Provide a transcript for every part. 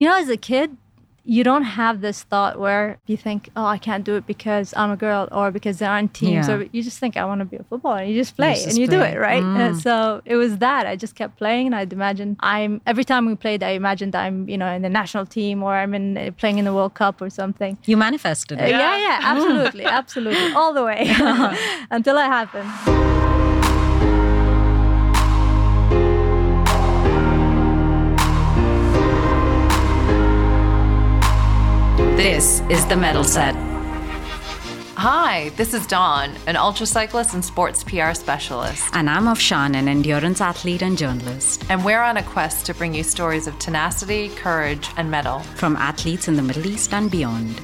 You know, as a kid, you don't have this thought where you think, oh, I can't do it because I'm a girl or because there aren't teams. Yeah. Or you just think, I want to be a footballer. You just play just and you do it, right? And Mm. so it was that. I just kept playing. And I'd imagine I'm, every time we played, I imagined I'm, you know, in the national team or I'm in uh, playing in the World Cup or something. You manifested Uh, it. yeah, yeah, absolutely, absolutely, all the way until it happened. This is the Mettleset. Hi, this is Dawn, an ultra cyclist and sports PR specialist. And I'm Afshan, an endurance athlete and journalist. And we're on a quest to bring you stories of tenacity, courage, and mettle. From athletes in the Middle East and beyond.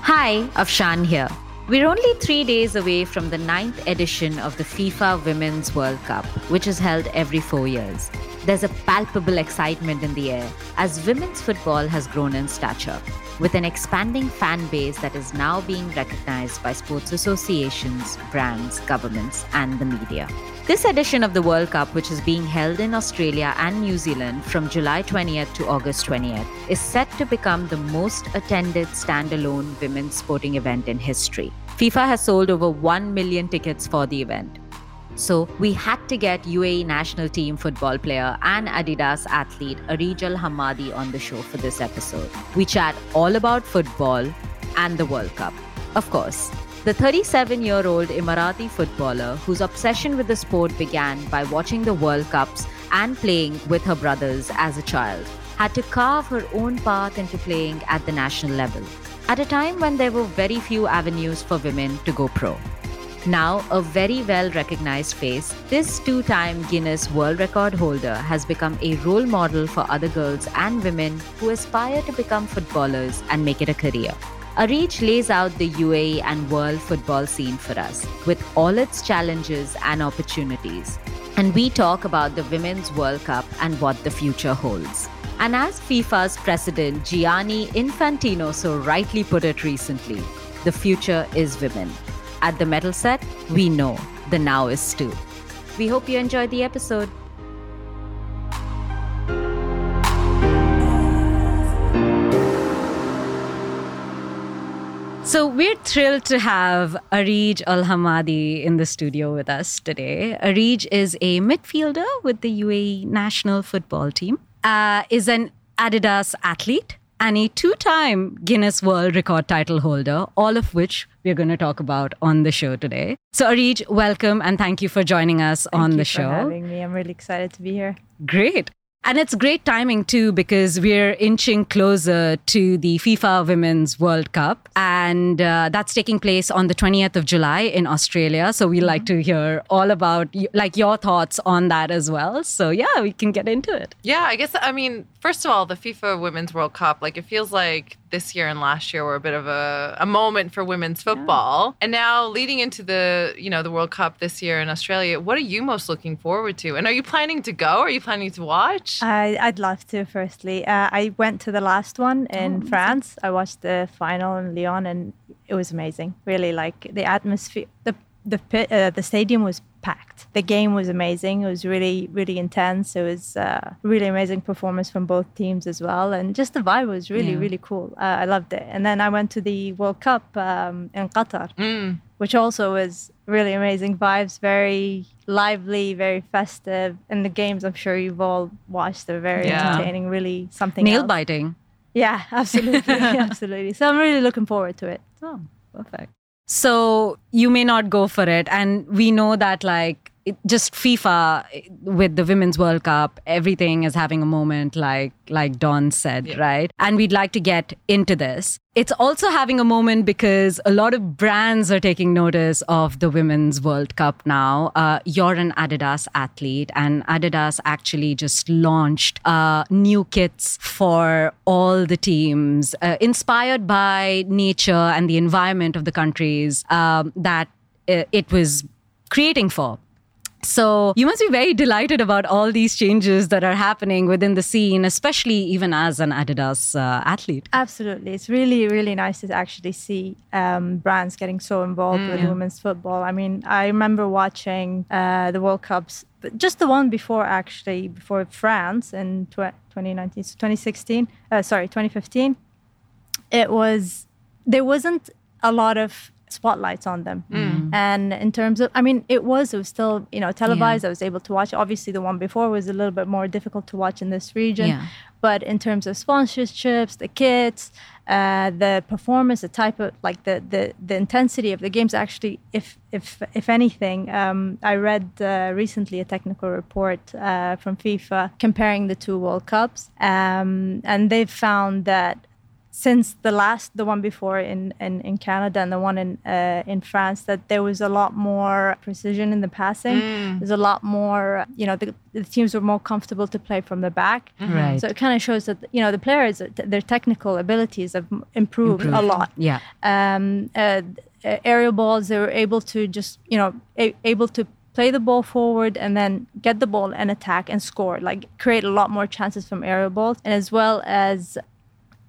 Hi, Afshan here. We're only three days away from the ninth edition of the FIFA Women's World Cup, which is held every four years. There's a palpable excitement in the air as women's football has grown in stature, with an expanding fan base that is now being recognized by sports associations, brands, governments, and the media. This edition of the World Cup, which is being held in Australia and New Zealand from July 20th to August 20th, is set to become the most attended standalone women's sporting event in history. FIFA has sold over 1 million tickets for the event. So we had to get UAE national team football player and Adidas athlete Areej Al Hammadi on the show for this episode. We chat all about football and the World Cup. Of course, the 37 year old Emirati footballer, whose obsession with the sport began by watching the World Cups and playing with her brothers as a child, had to carve her own path into playing at the national level, at a time when there were very few avenues for women to go pro. Now, a very well recognized face, this two time Guinness World Record holder has become a role model for other girls and women who aspire to become footballers and make it a career. Areej lays out the UAE and world football scene for us, with all its challenges and opportunities. And we talk about the Women's World Cup and what the future holds. And as FIFA's president Gianni Infantino so rightly put it recently, the future is women. At the Mettleset, we know the now is too. We hope you enjoyed the episode. So we're thrilled to have Areej Al Hammadi in the studio with us today. Areej is a midfielder with the UAE national football team, uh, is an Adidas athlete, and a two time Guinness World Record title holder, all of which we're going to talk about on the show today. So, Areej, welcome and thank you for joining us Thank on you the for show. having me. I'm really excited to be here. Great. And it's great timing too because we're inching closer to the FIFA Women's World Cup. And uh, that's taking place on the 20th of July in Australia. So we'd like to hear all about like your thoughts on that as well. So yeah, we can get into it. Yeah, I guess, I mean, first of all, the FIFA Women's World Cup, like, it feels like this year and last year were a bit of a, a moment for women's football. And now leading into the, you know, the World Cup this year in Australia, what are you most looking forward to? And are you planning to go? Are you planning to watch? I, I'd love to. Firstly, uh, I went to the last one in France. I watched the final in Lyon, and it was amazing. Really, like the atmosphere. the the pit, uh, The stadium was packed. The game was amazing. It was really, really intense. It was uh, really amazing performance from both teams as well, and just the vibe was really, Yeah. really cool. Uh, I loved it. And then I went to the World Cup um, in Qatar Mm. which also was really amazing vibes, very lively, very festive. And the games, I'm sure you've all watched, they're very Yeah. entertaining, really something Nail else. biting. Yeah, absolutely, absolutely. So I'm really looking forward to it. Oh, perfect. So you may not go for it. And we know that, like, just FIFA with the Women's World Cup, everything is having a moment, like like Dawn said, Yeah. right? And we'd like to get into this. It's also having a moment because a lot of brands are taking notice of the Women's World Cup now. Uh, you're an Adidas athlete, and Adidas actually just launched uh, new kits for all the teams, uh, inspired by nature and the environment of the countries um, that uh, it was creating for. So you must be very delighted about all these changes that are happening within the scene, especially even as an Adidas uh, athlete. Absolutely. It's really, really nice to actually see um, brands getting so involved with women's football. I mean, I remember watching uh, the World Cups, just the one before, actually, before France in tw- 2019, so 2016, uh, sorry, 2015. It was, there wasn't a lot of spotlights on them. And in terms of, I mean, it was, it was still, you know, televised. I was able to watch. Obviously, the one before was a little bit more difficult to watch in this region. Yeah. But in terms of sponsorships, the kits, uh, the performance, the type of like the, the the intensity of the games. Actually, if if if anything, um, I read uh, recently a technical report uh, from FIFA comparing the two World Cups, um, and they found that since the last the one before in, in, in Canada and the one in uh, in France that there was a lot more precision in the passing. There's a lot more you know the, the teams were more comfortable to play from the back. Right. So it kind of shows that you know the players their technical abilities have m- improved, a lot. Yeah. Um, uh, uh, aerial balls they were able to just you know a- able to play the ball forward and then get the ball and attack and score like create a lot more chances from aerial balls and as well as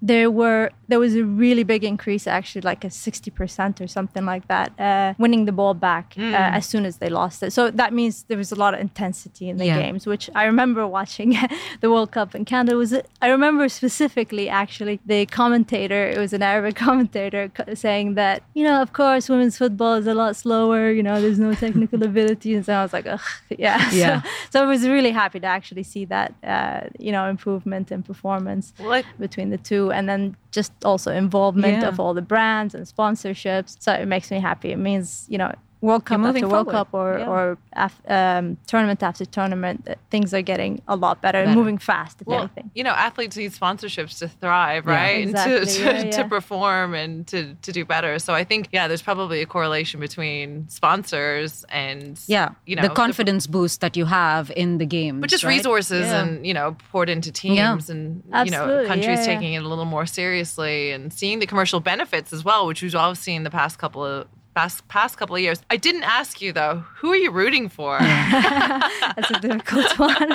there were there was a really big increase actually like a 60% or something like that uh, winning the ball back uh, as soon as they lost it. So that means there was a lot of intensity in the Yeah. games which i remember watching the world cup in canada. Was i remember specifically actually the commentator it was an arabic commentator co- saying that you know of course women's football is a lot slower you know there's no technical ability and so i was like Ugh, yeah. Yeah. so, so i was really happy to actually see that uh, you know improvement in performance I- between the two and then just also involvement Yeah. of all the brands and sponsorships so it makes me happy it means you know World Cup moving after World forward. Cup or, Yeah. or af- um, tournament after tournament, that things are getting a lot better, and moving fast, if Well, anything. you know, athletes need sponsorships to thrive, Yeah. right? Exactly, And to, yeah, to, yeah. to perform and to, to do better. So I think, yeah, there's probably a correlation between sponsors and, Yeah. you know, the confidence boost that you have in the game. but just right? resources Yeah. and you know poured into teams Yeah. and you know countries yeah, yeah. taking it a little more seriously and seeing the commercial benefits as well which we've all seen the past couple of past past couple of years i didn't ask you though who are you rooting for That's a difficult one.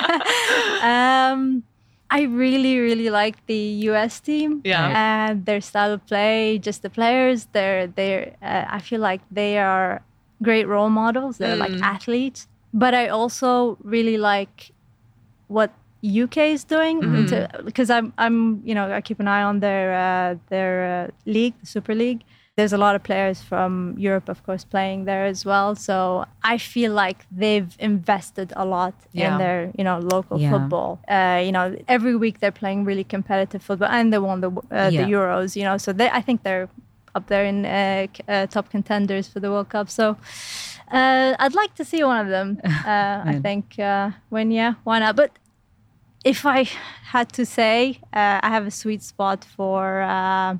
um, I really, really like the U.S. team. Yeah. And their style of play, just the players. They're they're. Uh, I feel like they are great role models. They're like Mm. athletes. But I also really like what UK is doing Mm-hmm. because I'm I'm you know I keep an eye on their uh, their uh, league, the Super League. There's a lot of players from Europe, of course, playing there as well. So I feel like they've invested a lot Yeah. in their you know local Yeah. football. Uh, you know, every week they're playing really competitive football, and they won the uh, Yeah. the Euros. You know, so they I think they're up there in uh, uh, top contenders for the World Cup. So. Uh, I'd like to see one of them. Uh, I think uh, when yeah, why not? But if I had to say, uh, I have a sweet spot for uh,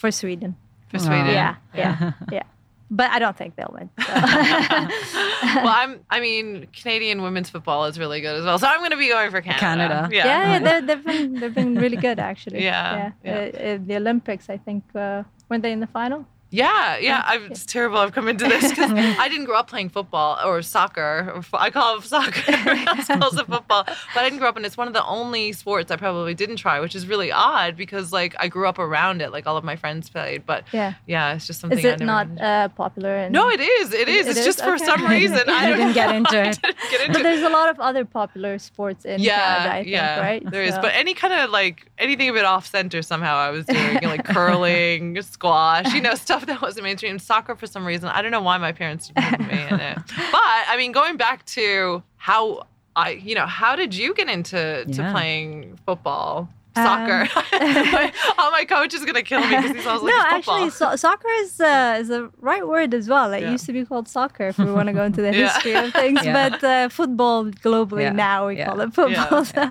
for Sweden. For sweden Yeah, yeah, yeah. But I don't think they'll win. so. well i'm i mean canadian women's football is really good as well so i'm going to be going for canada Canada. yeah, yeah, yeah, they're, they've been they've been really good actually. Yeah, yeah. Uh, uh, the Olympics, I think, uh, weren't they in the final? Yeah, yeah. I'm, it's terrible. I've come into this because I didn't grow up playing football or soccer. Or I call it soccer. Everyone calls it football. But I didn't grow up, and it's one of the only sports I probably didn't try, which is really odd because like I grew up around it. Like all of my friends played, but Yeah. yeah, it's just something. Is it not uh, popular? In, no, it is. It is. It it's is? just for some reason I didn't get into it. get into But there's a lot of other popular sports in yeah, Canada, I think, yeah, right? there is. So- But any kind of like anything a bit off center somehow I was doing, like curling, squash, you know, stuff that wasn't mainstream. Soccer for some reason, I don't know why my parents didn't put me in it. But I mean, going back to how I, you know, how did you get into to Yeah. playing football? Um, Soccer. my, oh, my coach is gonna kill me because he's always like no, "It's football. actually, so- soccer is uh, is a right word as well. It Yeah. used to be called soccer if we want to go into the Yeah. history of things, Yeah. but uh, football globally Yeah. now we Yeah. call it football. Yeah. So,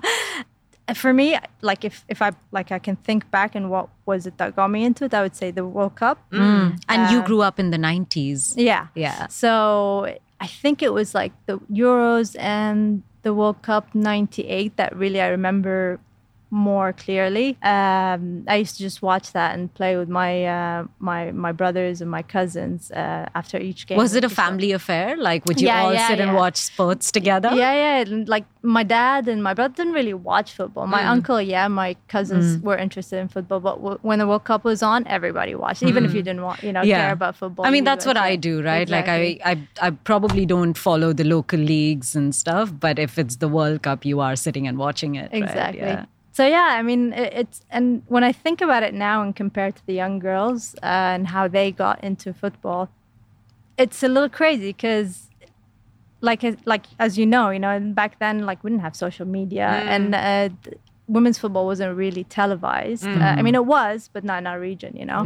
For me, like if if I like I can think back and what was it that got me into it, I would say the World Cup. Mm. And you Um, grew up in the 90s. Yeah. Yeah. So I think it was like the Euros and the World Cup '98 that really I remember more clearly. Um, I used to just watch that and play with my uh, my my brothers and my cousins uh, after each game. Was it a family affair? Like, would you Yeah, all yeah, sit and watch sports together? Yeah, yeah. Like my dad and my brother didn't really watch football. My Mm. uncle, yeah, my cousins were interested in football. But w- when the World Cup was on, everybody watched. Even if you didn't want, you know, Mm. Yeah. care about football. I mean, that's what I do, right? Exactly. Like, I, I, I probably don't follow the local leagues and stuff, but if it's the World Cup, you are sitting and watching it. right? exactly. Yeah. So yeah, I mean, it, it's and when I think about it now and compare to the young girls uh, and how they got into football, it's a little crazy because, like, as- like as you know, you know, back then, like, we didn't have social media and. Uh, Women's football wasn't really televised. Uh, I mean, it was, but not in our region, you know.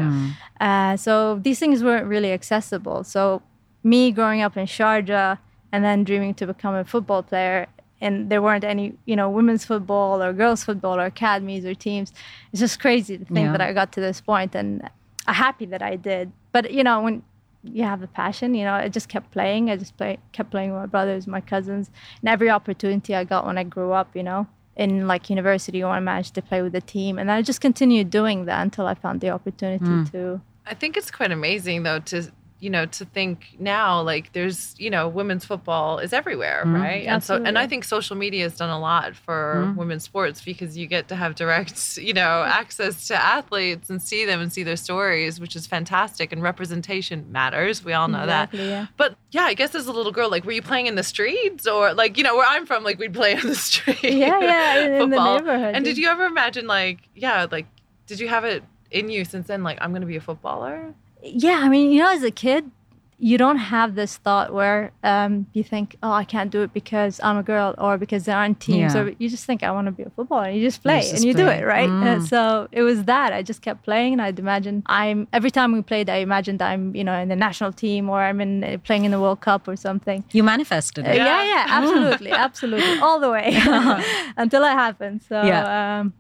Uh, so these things weren't really accessible. So me growing up in Sharjah and then dreaming to become a football player, and there weren't any, you know, women's football or girls football or academies or teams. It's just crazy to think Yeah. that I got to this point, and I'm happy that I did. But you know, when you have a passion, you know, I just kept playing. I just play, kept playing with my brothers, my cousins, and every opportunity I got when I grew up, you know. In like university, when I managed to play with the team, and I just continued doing that until I found the opportunity hmm. to I think it's quite amazing though to you know to think now like there's you know women's football is everywhere mm-hmm. right? And so and I think social media has done a lot for mm-hmm. women's sports because you get to have direct you know access to athletes and see them and see their stories which is fantastic and representation matters. We all know Exactly, that yeah. but yeah I guess as a little girl like were you playing in the streets or like you know where I'm from like we'd play on the street Yeah, yeah, in- in the neighborhood, and did you ever imagine like yeah like did you have it in you since then like I'm gonna be a footballer yeah, I mean, you know, as a kid, you don't have this thought where um, you think, oh, I can't do it because I'm a girl or because there aren't teams. Yeah. Or you just think, I want to be a footballer. And you just play just and you do it, right? Uh, Mm. so it was that. I just kept playing and I'd imagine I'm, every time we played, I imagined I'm, you know, in the national team or I'm in uh, playing in the World Cup or something. You manifested Uh, it. yeah, yeah, absolutely, absolutely, all the way until it happened. So, Yeah. um,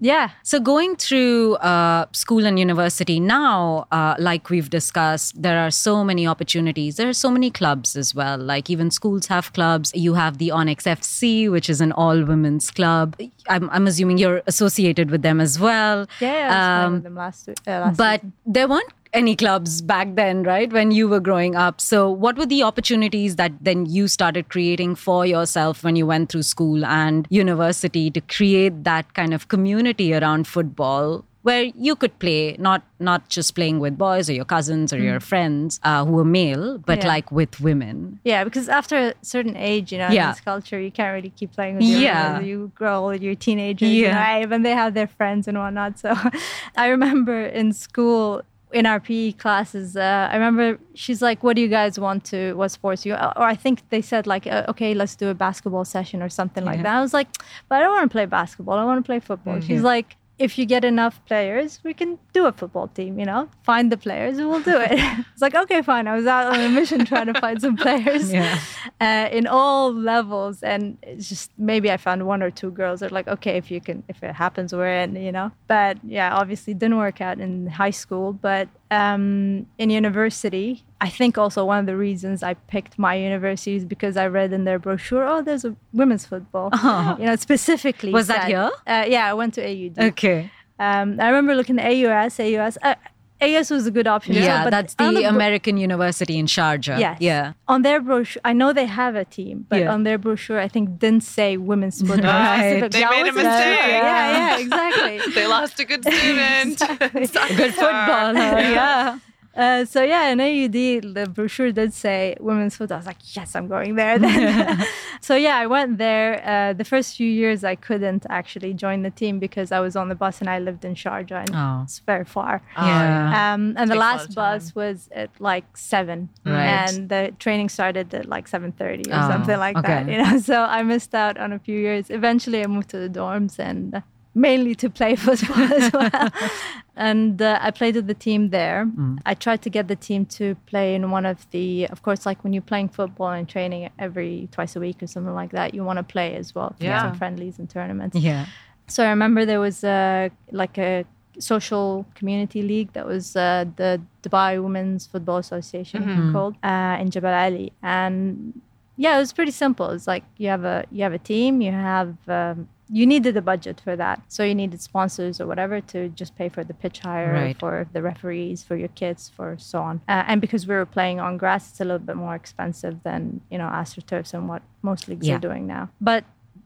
yeah, So, going through uh, school and university now, uh, like we've discussed, there are so many opportunities. There are so many clubs as well. Like, even schools have clubs. You have the Onyx FC, which is an all women's club. I'm, I'm assuming you're associated with them as well. yeah, I was playing Um, with them last, uh, last but season. there weren't any clubs back then, right? When you were growing up. So, what were the opportunities that then you started creating for yourself when you went through school and university to create that kind of community around football? Where you could play, not not just playing with boys or your cousins or your friends uh, who are male, but Yeah. like with women. Yeah, because after a certain age, you know, Yeah. in this culture, you can't really keep playing with your Yeah. friends. You grow, old, you're teenagers, you know, Yeah. and they have their friends and whatnot. So I remember in school, in our PE classes, uh, I remember she's like, "What do you guys want to? What sports you?" Or I think they said like, uh, "Okay, let's do a basketball session or something like that." I was like, "But I don't want to play basketball. I want to play football." She's like. If you get enough players, we can do a football team, you know? Find the players and we'll do it. it's like, okay, fine. I was out on a mission trying to find some players Yeah. uh, in all levels and it's just maybe i found one or two girls that are like okay if you can if it happens we're in you know but yeah obviously didn't work out in high school but um, in university i think also one of the reasons i picked my university is because i read in their brochure oh there's a women's football you know specifically Was that said- here? uh, yeah i went to aud Okay. um, i remember looking at aus aus uh, AS was a good option. as well, Yeah, but that's on the bro- American University in Sharjah. Yes. Yeah. On their brochure, I know they have a team, but Yeah. on their brochure, I think didn't say women's football. Right. They I made a wasn't mistake. Yeah, yeah, exactly. they lost a good student Good footballer. yeah. Uh, so yeah, in AUD, the brochure did say women's football. I was like, yes, I'm going there then. so yeah, I went there. Uh, the first few years, I couldn't actually join the team because I was on the bus and I lived in Sharjah, and Oh. it's very far. Yeah. Um, and the Takes a lot last bus was at like seven, Right. and the training started at like seven thirty or Oh, something like that. You know, so I missed out on a few years. Eventually, I moved to the dorms and mainly to play football as well. and uh, I played with the team there. Mm. I tried to get the team to play in one of the, of course, like when you're playing football and training every twice a week or something like that, you want to play as well. Yeah. some friendlies and tournaments. Yeah. So I remember there was a like a social community league that was uh, the Dubai Women's Football Association called uh, in Jabal Ali, and yeah, it was pretty simple. It's like you have a you have a team, you have um, you needed a budget for that. So you needed sponsors or whatever to just pay for the pitch hire, Right. for the referees, for your kits, for so on. Uh, and because we were playing on grass, it's a little bit more expensive than you know astroturfs and what most leagues Yeah. are doing now. But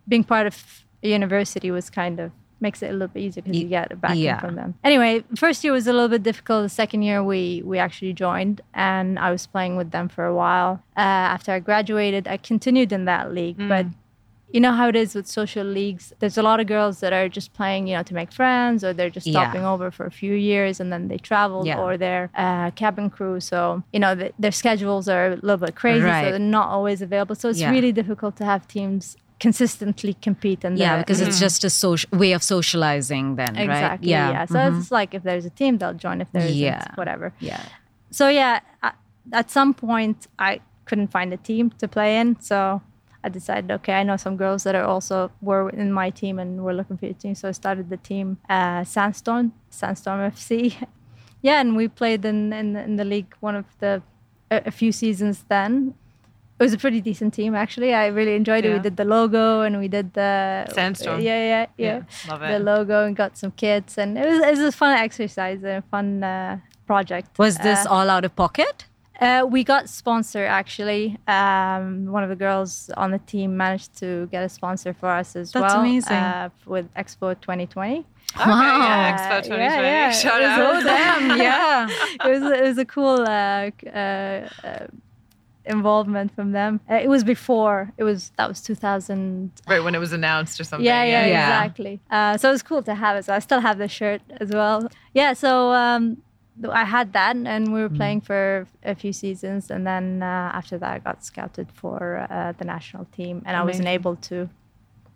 being part of a university was kind of makes it a little bit easier because you get a backing yeah. from them. Anyway, first year was a little bit difficult. The second year we we actually joined, and I was playing with them for a while. Uh, after I graduated, I continued in that league, but you know how it is with social leagues. There's a lot of girls that are just playing, you know, to make friends, or they're just Yeah. stopping over for a few years and then they travel, Yeah. or they're uh, cabin crew. So you know th- their schedules are a little bit crazy, Right. so they're not always available. So it's Yeah. really difficult to have teams consistently compete. And Yeah, the- because it's just a social way of socializing then, right? Exactly. Yeah. So it's like if there's a team, they'll join. If there isn't, Yeah. whatever. Yeah. So yeah, I, at some point I couldn't find a team to play in, so I decided, okay, I know some girls that are also were in my team and were looking for a team, so I started the team uh, Sandstorm, Sandstorm FC. yeah, and we played in, in in the league one of the a, a few seasons then. It was a pretty decent team actually. I really enjoyed it. Yeah. We did the logo and we did the Sandstorm. Yeah, yeah, yeah. Yeah, love The logo and got some kits and it was it was a fun exercise and a fun uh, project. Was this Uh, all out of pocket? Uh, we got sponsor actually. Um, one of the girls on the team managed to get a sponsor for us as That's well. amazing. Uh, with Expo 2020. Okay, yeah, Uh, Expo 2020. yeah, yeah. Shout It was out. all them, yeah. it was it was a cool uh, uh, uh, involvement from them. Uh, it was before. It was that was 2000. Right when it was announced or something. Yeah, yeah, Yeah. exactly. Uh, so it was cool to have it. So I still have the shirt as well. Yeah, so um, th- I had that, and we were Mm. playing for a few seasons, and then uh, after that, I got scouted for uh, the national team, and I wasn't able to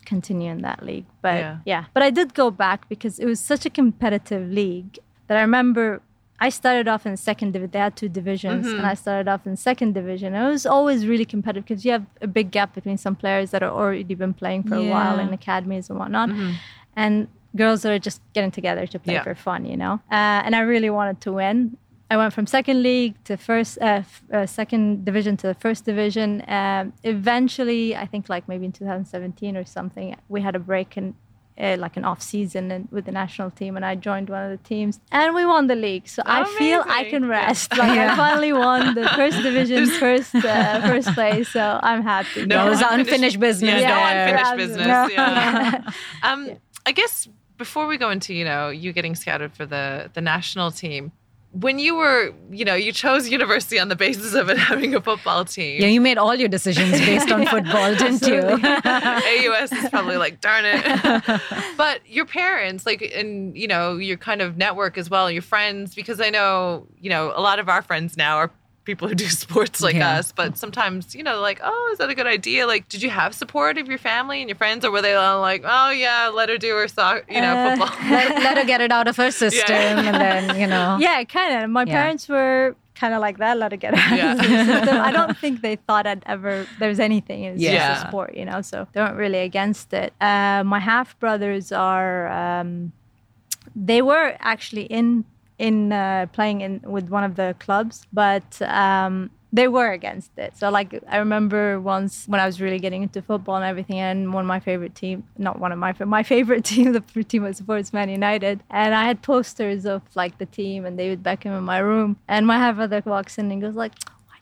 continue in that league. But Yeah. yeah. but I did go back because it was such a competitive league that I remember. I started off in second division. They had two divisions, Mm-hmm. and I started off in second division. It was always really competitive because you have a big gap between some players that are already been playing for a while in academies and whatnot, and girls that are just getting together to play Yeah. for fun, you know. Uh, and I really wanted to win. I went from second league to first, uh, f- uh, second division to first division. Um, eventually, I think like maybe in 2017 or something, we had a break in uh, like an off season and with the national team, and I joined one of the teams, and we won the league. So I feel I can rest. Like I finally won the first division, first uh, first place. So I'm happy. No it was unfinished- unfinished business Yeah, no unfinished business. No. Yeah. Um, I guess before we go into you know you getting scouted for the the national team, when you were you know you chose university on the basis of it having a football team. Yeah, you made all your decisions based on football, didn't you? AUS is probably like, darn it. but your parents, like, and you know, your kind of network as well, your friends, because I know, you know, a lot of our friends now are people who do sports like Yeah. us, but sometimes, you know, like, oh, is that a good idea? Like, did you have support of your family and your friends, or were they all like, oh, yeah, let her do her soccer, you know, Uh, football? let, let her get it out of her system, and then you know. Yeah, kind of. My Yeah. parents were kind of like that. Let it get out Yeah. of the system. I don't think they thought I'd ever. There's anything. It's Yeah. just a sport, you know. So they weren't really against it. Uh, my half brothers are. Um, they were actually in in uh, playing in with one of the clubs, but um, they were against it. So like I remember once when I was really getting into football and everything, and one of my favorite team, not one of my my favorite team, the team I support is Man United, and I had posters of like the team and David Beckham in my room, and my half brother walks in and goes like.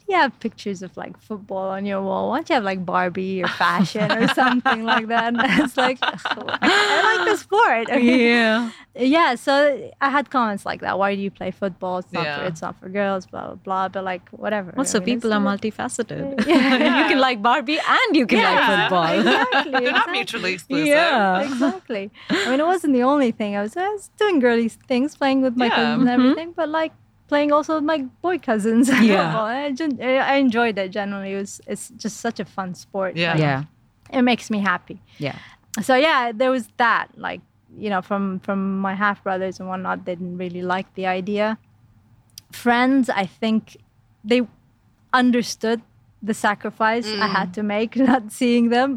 "Why do You have pictures of like football on your wall. Why don't you have like Barbie or fashion or something like that? And it's like, I like the sport. Yeah. Yeah, so I had comments like that. Why do you play football? It's not for it's not for girls, blah blah blah. But like whatever. Also, I mean, people it's- are multifaceted. Yeah. you can like Barbie and you can like football. Exactly. They're not mutually exclusive. Yeah. Exactly. I mean, it wasn't the only thing. I was, I was doing girly things, playing with my Yeah. cousins and mm-hmm. everything, but like playing also with my boy cousins. Yeah. I, just, I enjoyed it generally. It was it's just such a fun sport. Yeah. Like, Yeah. It makes me happy. Yeah. so yeah there was that like you know from from my half brothers and whatnot they didn't really like the idea friends i think they understood the sacrifice i had to make not seeing them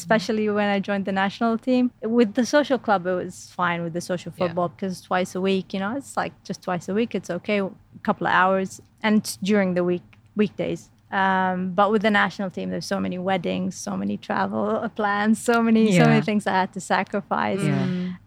especially when i joined the national team with the social club it was fine with the social Yeah. football because twice a week you know it's like just twice a week it's okay a couple of hours and during the week weekdays Um, but with the national team, there's so many weddings, so many travel plans, so many so many things I had to sacrifice. Yeah.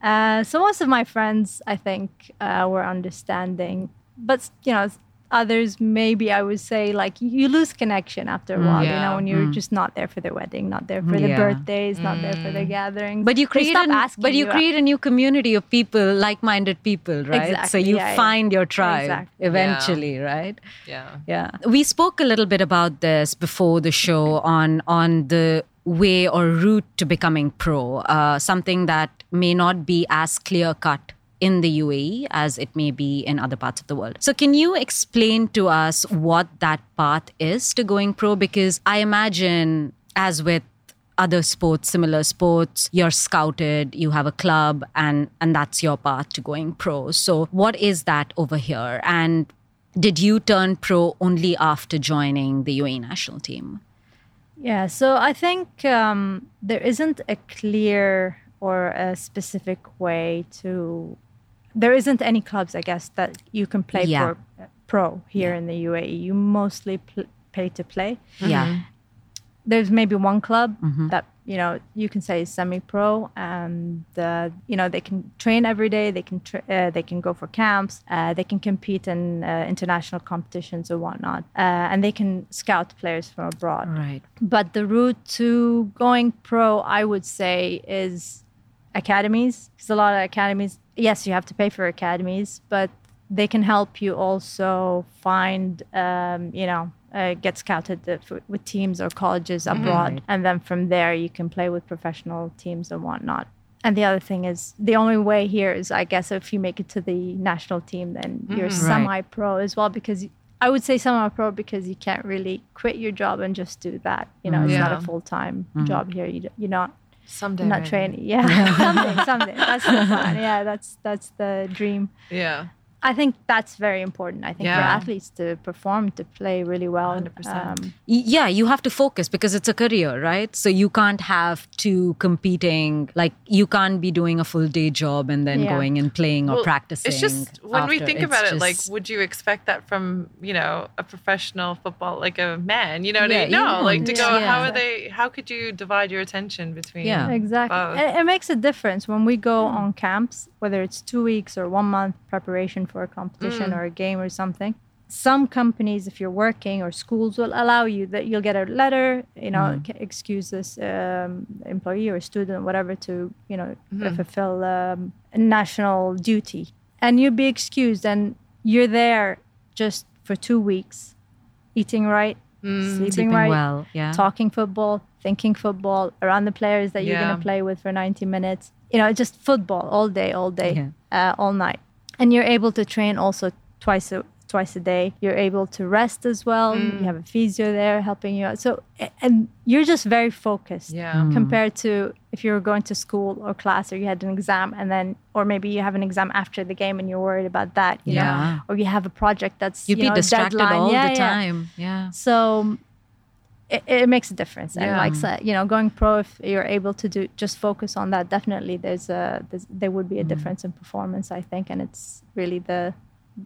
Uh, so most of my friends, I think, uh, were understanding, but you know, others maybe I would say like you lose connection after a while. You know, when you're just not there for the wedding, not there for the Yeah. birthdays, not there for the gatherings. But you create, an, asking but you out. create a new community of people, like-minded people, right? So you yeah, yeah. find your tribe Exactly. eventually, right? Yeah. Yeah. We spoke a little bit about this before the show on on the way or route to becoming pro, uh, something that may not be as clear cut in the UAE as it may be in other parts of the world. So can you explain to us what that path is to going pro because I imagine as with other sports similar sports you're scouted you have a club and and that's your path to going pro so what is that over here and did you turn pro only after joining the UAE national team? Yeah, so I think um, there isn't a clear or a specific way to. There isn't any clubs, I guess, that you can play Yeah. for uh, pro here in the UAE. You mostly pl- pay to play. Yeah. There's maybe one club Mm-hmm. that you know you can say is semi-pro, and uh, you know they can train every day. They can tra- uh, they can go for camps. Uh, they can compete in uh, international competitions or whatnot, uh, and they can scout players from abroad. Right. But the route to going pro, I would say, is academies. Because a lot of academies, yes, you have to pay for academies, but they can help you also find, um, you know, uh, get scouted with teams or colleges abroad. And then from there, you can play with professional teams and whatnot. And the other thing is, the only way here is, I guess, if you make it to the national team, then you're semi pro as well. Because I would say semi pro because you can't really quit your job and just do that. You know, it's not a full time job here. You, you're not Someday. not maybe. training. Yeah, someday, someday. That's the plan. Yeah, that's that's the dream. Yeah. I think that's very important. I think for athletes to perform, to play really well. 100%. Um, Yeah, you have to focus because it's a career, right? So you can't have two competing, like you can't be doing a full day job and then Yeah. going and playing or Well, practicing. It's just when we think It's about it, like, would you expect that from you know a professional football, like a man? You know what Yeah, I mean? No, like to go. Yeah. How are they? How could you divide your attention between? Yeah. exactly. both? It, it makes a difference when we go on camps, whether it's two weeks or one month preparation for a competition or a game or something. Some companies, if you're working or schools, will allow you that you'll get a letter, you know, c- excuse this um, employee or student, whatever, to you know fulfill um, a national duty, and you'll be excused, and you're there just for two weeks, eating right, sleeping, sleeping right, well. Yeah. talking football, thinking football around the players that you're going to play with for 90 minutes. You know, just football all day, all day, Yeah. uh, all night. And you're able to train also twice a twice a day. You're able to rest as well. Mm. You have a physio there helping you out. So and you're just very focused Yeah. compared to if you were going to school or class or you had an exam and then or maybe you have an exam after the game and you're worried about that, you Yeah. know, or you have a project that's You'd you be know, distracted deadline. all Yeah, the yeah. time. Yeah. So it, it makes a difference. And like so, you know, going pro, if you're able to do just focus on that, definitely there's a there's, there would be a mm. difference in performance, I think, and it's really the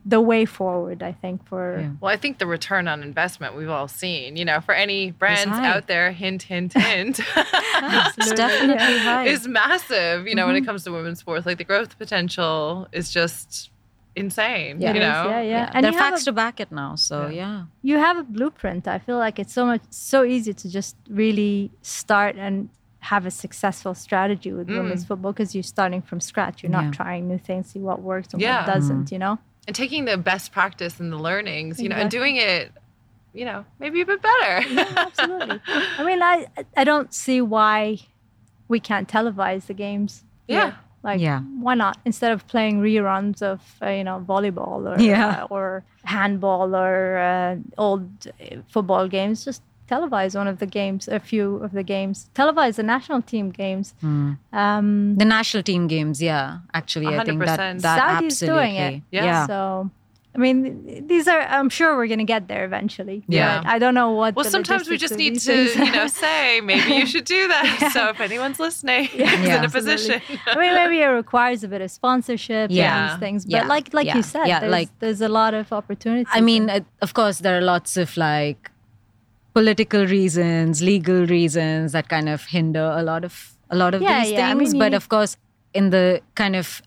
the way forward, I think, for Yeah. Well, I think the return on investment we've all seen, you know, for any brands out there, hint, hint, hint, It's definitely high. is massive, you know, when it mm-hmm. comes to women's sports. Like the growth potential is just insane, Yeah. you know? yeah, yeah. And And there are you facts a- to back it now. So Yeah. yeah. you have a blueprint. I feel like it's so much so easy to just really start and have a successful strategy with mm. women's football because you're starting from scratch. You're not Yeah. trying new things, see what works and Yeah. what doesn't. Mm. You know. And taking the best practice and the learnings, you know, and doing it, you know, maybe a bit better. absolutely. I mean, I I don't see why we can't televise the games. Yeah. Here. Like, Yeah. why not? Instead of playing reruns of uh, you know volleyball or Yeah. uh, or handball or uh, old uh, football games, just televise one of the games, a few of the games. Televise the national team games. Hmm. Um, The national team games, yeah. Actually, I think that, 100%. that Saudi's doing it. Yeah. yeah. So. I mean, these are. I'm sure we're gonna get there eventually. Yeah. but I don't know what. Well, the sometimes we just need to, you know, say maybe you should do that. So if anyone's listening, is in Yeah. a position. I mean, maybe it requires a bit of sponsorship Yeah. and these things, but Yeah. like like Yeah. you said, Yeah, there's, like- there's a lot of opportunities. I mean, and- uh, of course, there are lots of like political reasons, legal reasons that kind of hinder a lot of a lot of Yeah, these yeah, I things. mean, but you- of course, in the kind of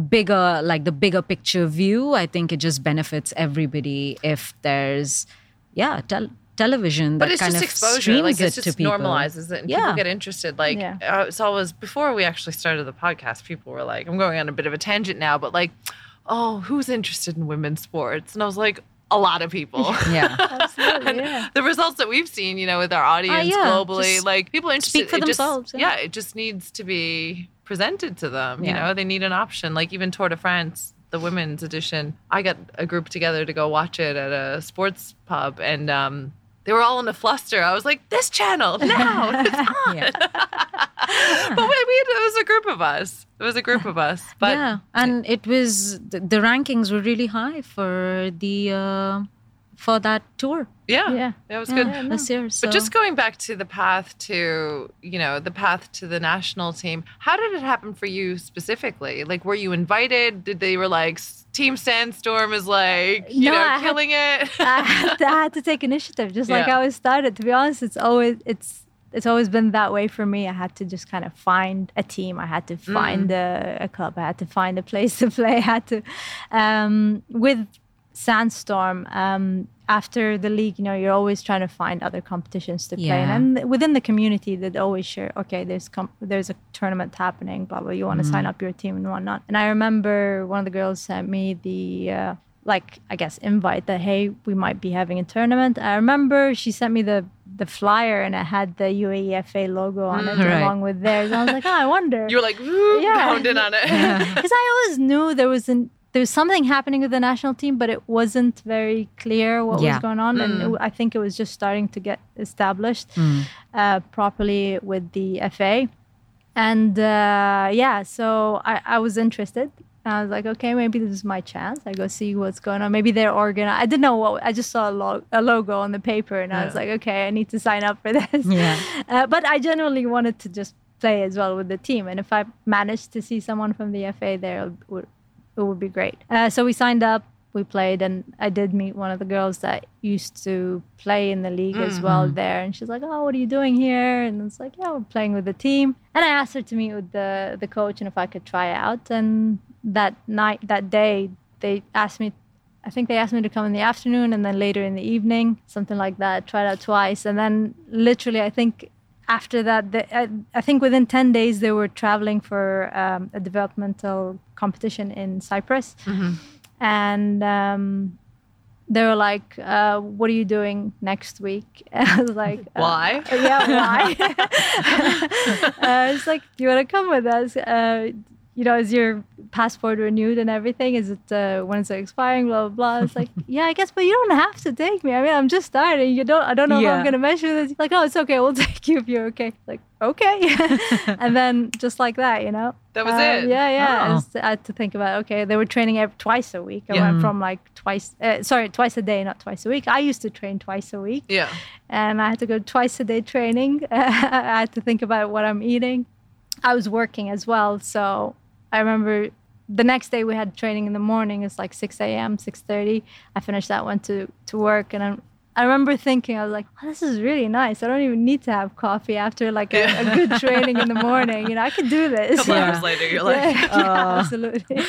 bigger like the bigger picture view, I think it just benefits everybody if there's yeah, tel- television that But it's kind just of exposure. Like it it just normalizes it, and Yeah. people get interested. Like Yeah. uh, it's always before we actually started the podcast, people were like, "I'm going on a bit of a tangent now," but like, "Oh, who's interested in women's sports?" And I was like, "A lot of people." Yeah. Absolutely, yeah. the results that we've seen, you know, with our audience yeah, globally, like people are interested. speak for it just- themselves, yeah. yeah. it just needs to be presented to them. You know, they need an option. Like even Tour de France, the women's edition, I got a group together to go watch it at a sports pub, and um, they were all in a fluster. I was like, "This channel now, it's on." Yeah. but we, we it was a group of us. It was a group of us. But yeah, and it was the, the rankings were really high for the uh, for that tour yeah, Yeah. that was yeah, good. this year. So. But just going back to the path to, you know, the path to the national team, how did it happen for you specifically? Like, were you invited? Did they were like, Team Sandstorm is like, you No, know, I had- killing it? I had, to, I had to take initiative, just like I was started. To be honest, it's always it's it's always been that way for me. I had to just kind of find a team. I had to find a, a club. I had to find a place to play. I had to um, with Sandstorm. Um, after the league, you know, you're always trying to find other competitions to play in, Yeah. and within the community, they'd always share. Okay, there's com- there's a tournament happening. Blah blah. You want to sign up your team and whatnot. And I remember one of the girls sent me the. Uh, like I guess invite that hey we might be having a tournament. I remember she sent me the the flyer and it had the UAEFA logo on it Right. along with theirs. I was like, oh, I wonder. you were like, Yeah. pounding on it. because I always knew there was an there was something happening with the national team, but it wasn't very clear what Yeah. was going on, and it, I think it was just starting to get established uh, properly with the FA. And uh, yeah, so I, I was interested. I was like, okay, maybe this is my chance. I go see what's going on. Maybe they're organized. I didn't know what. I just saw a, lo- a logo on the paper, and I was like, okay, I need to sign up for this. Yeah. Uh, but I genuinely wanted to just play as well with the team, and if I managed to see someone from the FA there, it would, it would be great. Uh, so we signed up. We played, and I did meet one of the girls that used to play in the league as well there. And she's like, "Oh, what are you doing here?" And it's like, "Yeah, we're playing with the team." And I asked her to meet with the the coach and if I could try out. And that night, that day, they asked me I think they asked me to come in the afternoon and then later in the evening, something like that. Tried out twice, and then literally, I think after that, the, I, I think within ten days they were traveling for um, a developmental competition in Cyprus, and um, they were like, uh, "What are you doing next week?" And I was like, uh, Why? yeah, why? uh, it's like, do you want to come with us? You know, is your passport renewed and everything? Is it uh, when is it expiring? Blah blah blah. It's like, yeah, I guess, but you don't have to take me. I mean, I'm just starting. You don't. I don't know if Yeah. I'm gonna measure this. Like, oh, it's okay. We'll take you if you're okay. Like, okay. and then just like that, you know. That was Um, it? Yeah, yeah. I, Oh. was- I had to think about. Okay, they were training every, twice a week. I Yeah. went from like twice. Uh, sorry, twice a day, not twice a week. I used to train twice a week Yeah. and I had to go twice a day training. I had to think about what I'm eating. I was working as well, so I remember the next day we had training in the morning. It's like 6 a.m., 6:30. I finished that, went to to work, and I'm, I remember thinking, I was like, oh, "This is really nice. I don't even need to have coffee after like a, a good training in the morning. You know, I could do this." A couple Yeah. hours later, you're like, yeah, yeah, absolutely.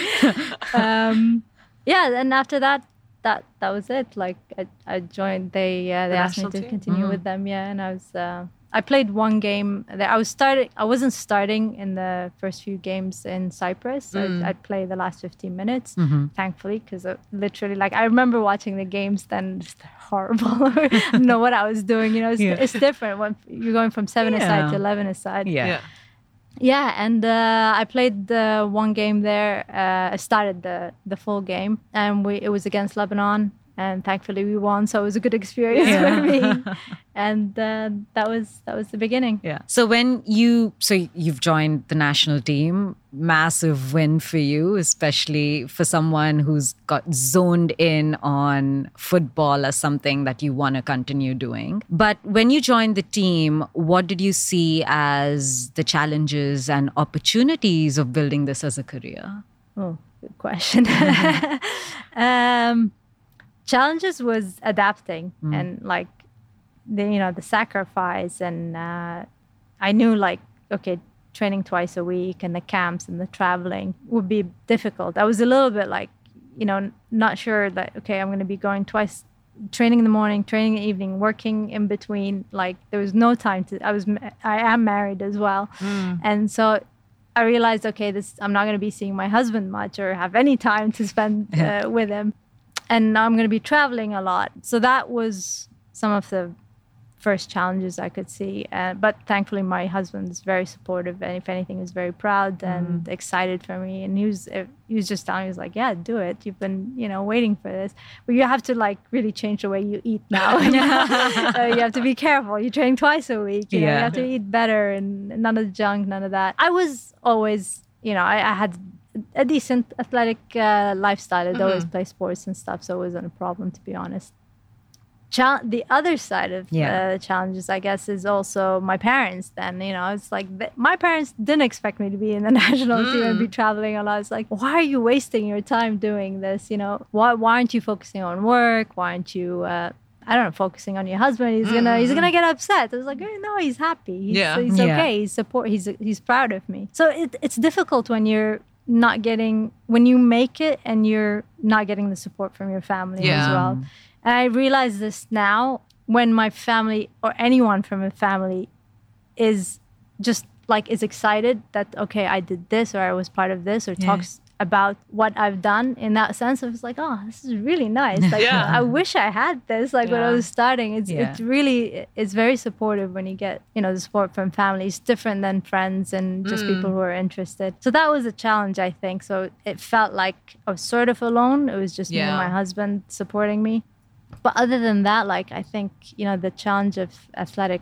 um, yeah, and after that, that that was it. Like I, I joined. They uh, they The asked me to team? continue with them. Yeah, and I was. Uh, I played one game. There. I was starting. I wasn't starting in the first few games in Cyprus. Mm. I, I'd play the last 15 minutes, thankfully, because literally, like, I remember watching the games. Then just horrible. I don't know what I was doing. You know, it's, Yeah. it's different when you're going from seven aside to 11 aside. Yeah. yeah. Yeah, and uh, I played the one game there. Uh, I started the the full game, and we it was against Lebanon, and thankfully we won. So it was a good experience Yeah. for me, and uh, that was that was the beginning. Yeah. So when you so you've joined the national team, massive win for you, especially for someone who's got zoned in on football as something that you want to continue doing. But when you joined the team, what did you see as the challenges and opportunities of building this as a career? Oh, good question. um, challenges was adapting and like the you know the sacrifice and uh, I knew like okay training twice a week and the camps and the traveling would be difficult. I was a little bit like you know not sure that okay I'm going to be going twice training in the morning training in the evening working in between like there was no time to i was i am married as well mm. and so i realized okay this i'm not going to be seeing my husband much or have any time to spend uh, with him and now i'm going to be traveling a lot so that was some of the first challenges I could see. Uh, but thankfully, my husband is very supportive, and if anything, is very proud and mm. excited for me. And he was uh, he was just telling me, he was like, "Yeah, do it. You've been you know waiting for this, but you have to like really change the way you eat now. uh, you have to be careful. You're training twice a week. You, yeah. know, you have to eat better and none of the junk, none of that. I was always, you know, I, I had." A decent athletic uh, lifestyle. I'd mm-hmm. always play sports and stuff, so it wasn't a problem, to be honest cha- the other side of yeah. uh, challenges, I guess, is also my parents. Then you know, it's like th- my parents didn't expect me to be in the national mm. team and be mm. traveling a lot. It's like, why are you wasting your time doing this? You know, why why aren't you focusing on work? Why aren't you? Uh, I don't know, focusing on your husband. He's gonna he's gonna mm. get upset. I was like, no, he's happy. He's, yeah, he's okay. Yeah. He's support. He's he's proud of me. So it, it's difficult when you're not getting when you make it and you're not getting the support from your family yeah. as well. And I realize this now when my family or anyone from a family is just like is excited that okay I did this or I was part of this or yeah. talks about what I've done in that sense. I was like, oh, this is really nice. Like, yeah. I wish I had this. Like yeah. when I was starting, it's yeah. it's really it's very supportive when you get you know the support from families, different than friends and just mm. people who are interested. So that was a challenge, I think. So it felt like I was sort of alone. It was just me and my husband supporting me but other than that, like I think you know the challenge of athletic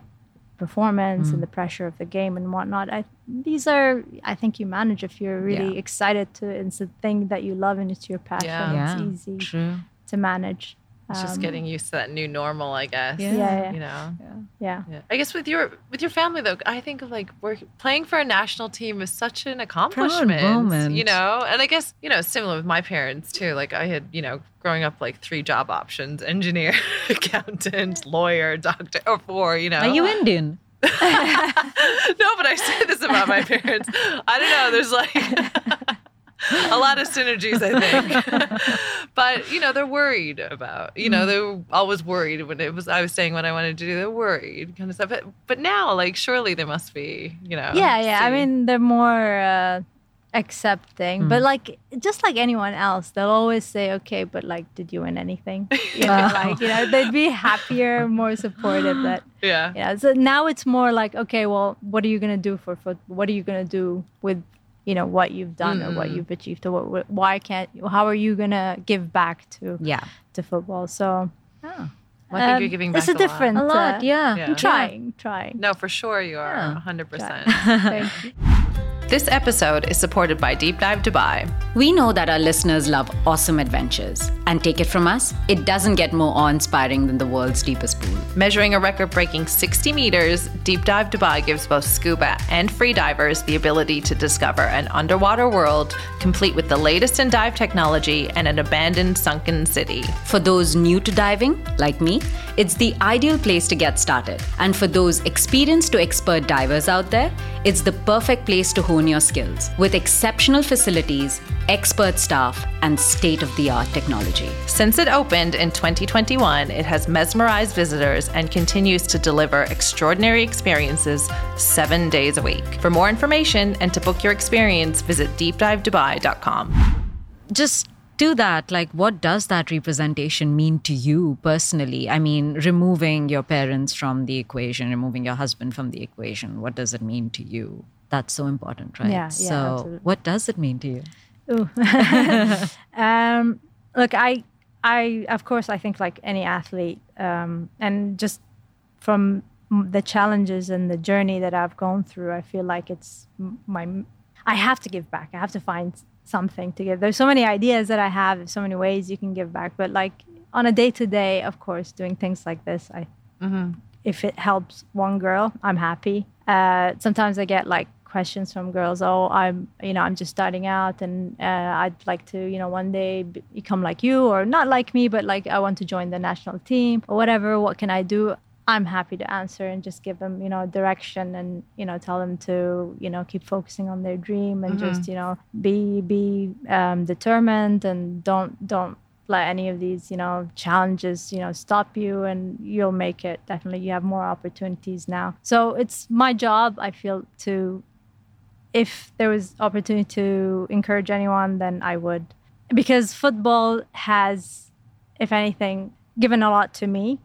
performance mm. and the pressure of the game and whatnot. I these are I think you manage if you're really yeah. excited to. It's a thing that you love and it's your passion. Yeah. It's easy True. to manage. It's just um, getting used to that new normal, I guess. Yeah. yeah. You know. Yeah. yeah. I guess with your with your family though, I think of like work, playing for a national team is such an accomplishment. You know, and I guess you know similar with my parents too. Like I had you know growing up like three job options: engineer, accountant, lawyer, doctor, or four. You know. Are you Indian? no, but I say this about my parents. I don't know. There's like a lot of synergies, I think. but you know, they're worried about. You know, mm. they were always worried when it was. I was saying what I wanted to do. They're worried, kind of stuff. But, but now, like, surely they must be. You know. Yeah, yeah. See. I mean, they're more. Uh, accepting mm. but like just like anyone else they'll always say okay but like did you win anything you know like you know they'd be happier more supportive that yeah yeah so now it's more like okay well what are you gonna do for football what are you gonna do with you know what you've done mm. or what you've achieved or what, why can't how are you gonna give back to yeah to football so oh. Well, I think um, you're giving back it's a, a different lot. a lot uh, yeah. yeah. trying trying no for sure you are yeah. 100% This episode is supported by Deep Dive Dubai. We know that our listeners love awesome adventures. And take it from us, it doesn't get more awe inspiring than the world's deepest pool. Measuring a record breaking 60 meters, Deep Dive Dubai gives both scuba and free divers the ability to discover an underwater world complete with the latest in dive technology and an abandoned sunken city. For those new to diving, like me, it's the ideal place to get started. And for those experienced to expert divers out there, it's the perfect place to hone your skills with exceptional facilities, expert staff, and state of the art technology. Since it opened in 2021, it has mesmerized visitors and continues to deliver extraordinary experiences seven days a week. For more information and to book your experience, visit deepdivedubai.com. Just to that, like, what does that representation mean to you personally? I mean, removing your parents from the equation, removing your husband from the equation, what does it mean to you? That's so important, right? Yeah. So, absolutely. what does it mean to you? um, look, I, I, of course, I think like any athlete, um, and just from the challenges and the journey that I've gone through, I feel like it's my, I have to give back. I have to find something to give. There's so many ideas that I have, so many ways you can give back. But like on a day to day, of course, doing things like this, I mm-hmm. if it helps one girl, I'm happy. Uh, sometimes I get like questions from girls. Oh, I'm you know I'm just starting out, and uh, I'd like to you know one day become like you, or not like me, but like I want to join the national team or whatever. What can I do? I'm happy to answer and just give them, you know, direction and you know tell them to you know keep focusing on their dream and just you know be be um, determined and don't don't let any of these you know challenges you know stop you and you'll make it definitely you have more opportunities now so it's my job i feel to if there was opportunity to encourage anyone then i would because football has if anything given a lot to me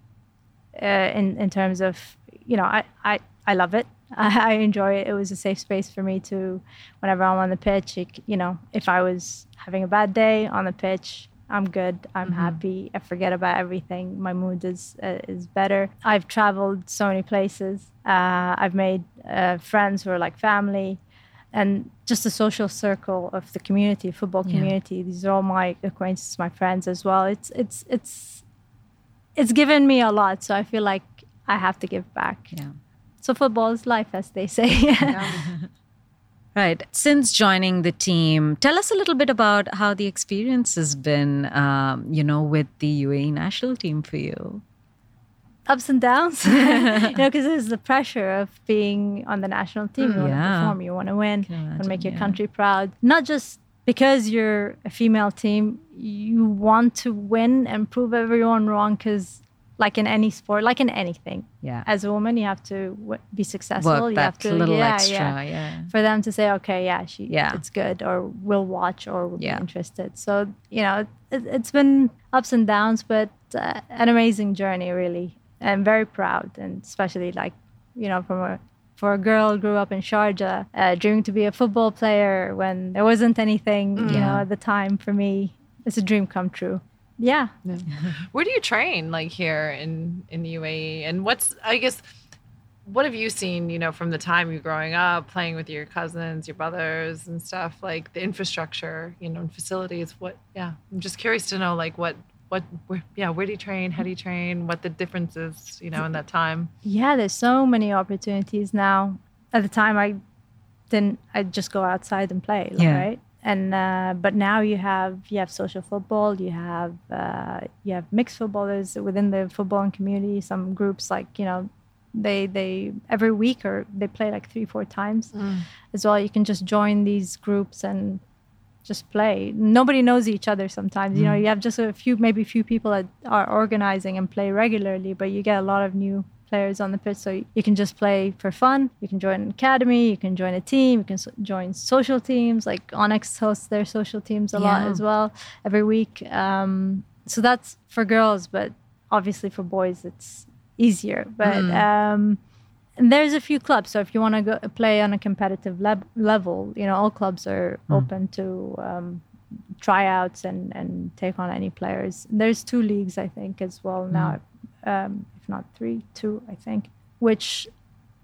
uh, in in terms of you know I I, I love it I, I enjoy it it was a safe space for me to whenever I'm on the pitch it, you know if I was having a bad day on the pitch I'm good. I'm happy. I forget about everything. My mood is uh, is better. I've traveled so many places. Uh, I've made uh, friends who are like family, and just the social circle of the community, football community. These are all my acquaintances, my friends as well. It's it's it's it's given me a lot. So I feel like I have to give back. Yeah. So football is life, as they say. Right. Since joining the team, tell us a little bit about how the experience has been, um, you know, with the UAE national team for you. Ups and downs, you know, because there's the pressure of being on the national team. You want to perform, you want to win, you want to make your yeah. country proud. Not just because you're a female team, you want to win and prove everyone wrong. Because, like in any sport, like in anything, Yeah. as a woman, you have to w- be successful. Work you that have to, little yeah, extra. yeah. Yeah. For them to say, okay, yeah, she, Yeah. it's good, or we'll watch, or we'll Yeah. be interested. So, you know, it, it's been ups and downs, but uh, an amazing journey, really. I'm very proud, and especially like, you know, from a for a girl who grew up in Sharjah, uh, dreaming to be a football player when there wasn't anything, you know, at the time for me. It's a dream come true. Yeah. Where do you train, like here in in the UAE? And what's I guess what have you seen, you know, from the time you growing up, playing with your cousins, your brothers, and stuff like the infrastructure, you know, and facilities? What? Yeah, I'm just curious to know, like, what, what, where, yeah, where do you train? How do you train? What the difference is, you know, in that time? Yeah, there's so many opportunities now. At the time, I didn't. I just go outside and play, like, Yeah. right? And uh, but now you have you have social football, you have uh, you have mixed footballers within the footballing community. Some groups like you know, they they every week or they play like three four times as well. You can just join these groups and just play. Nobody knows each other sometimes. You know, you have just a few, maybe a few people that are organizing and play regularly, but you get a lot of new players on the pitch. So you can just play for fun. You can join an academy. You can join a team. You can so- join social teams. Like Onyx hosts their social teams a lot as well every week. Um, so that's for girls, but obviously for boys it's easier. But um, and there's a few clubs. So if you want to go play on a competitive level, you know, all clubs are open to um, tryouts and, and take on any players. There's two leagues, I think, as well now, um, if not three, two, I think, which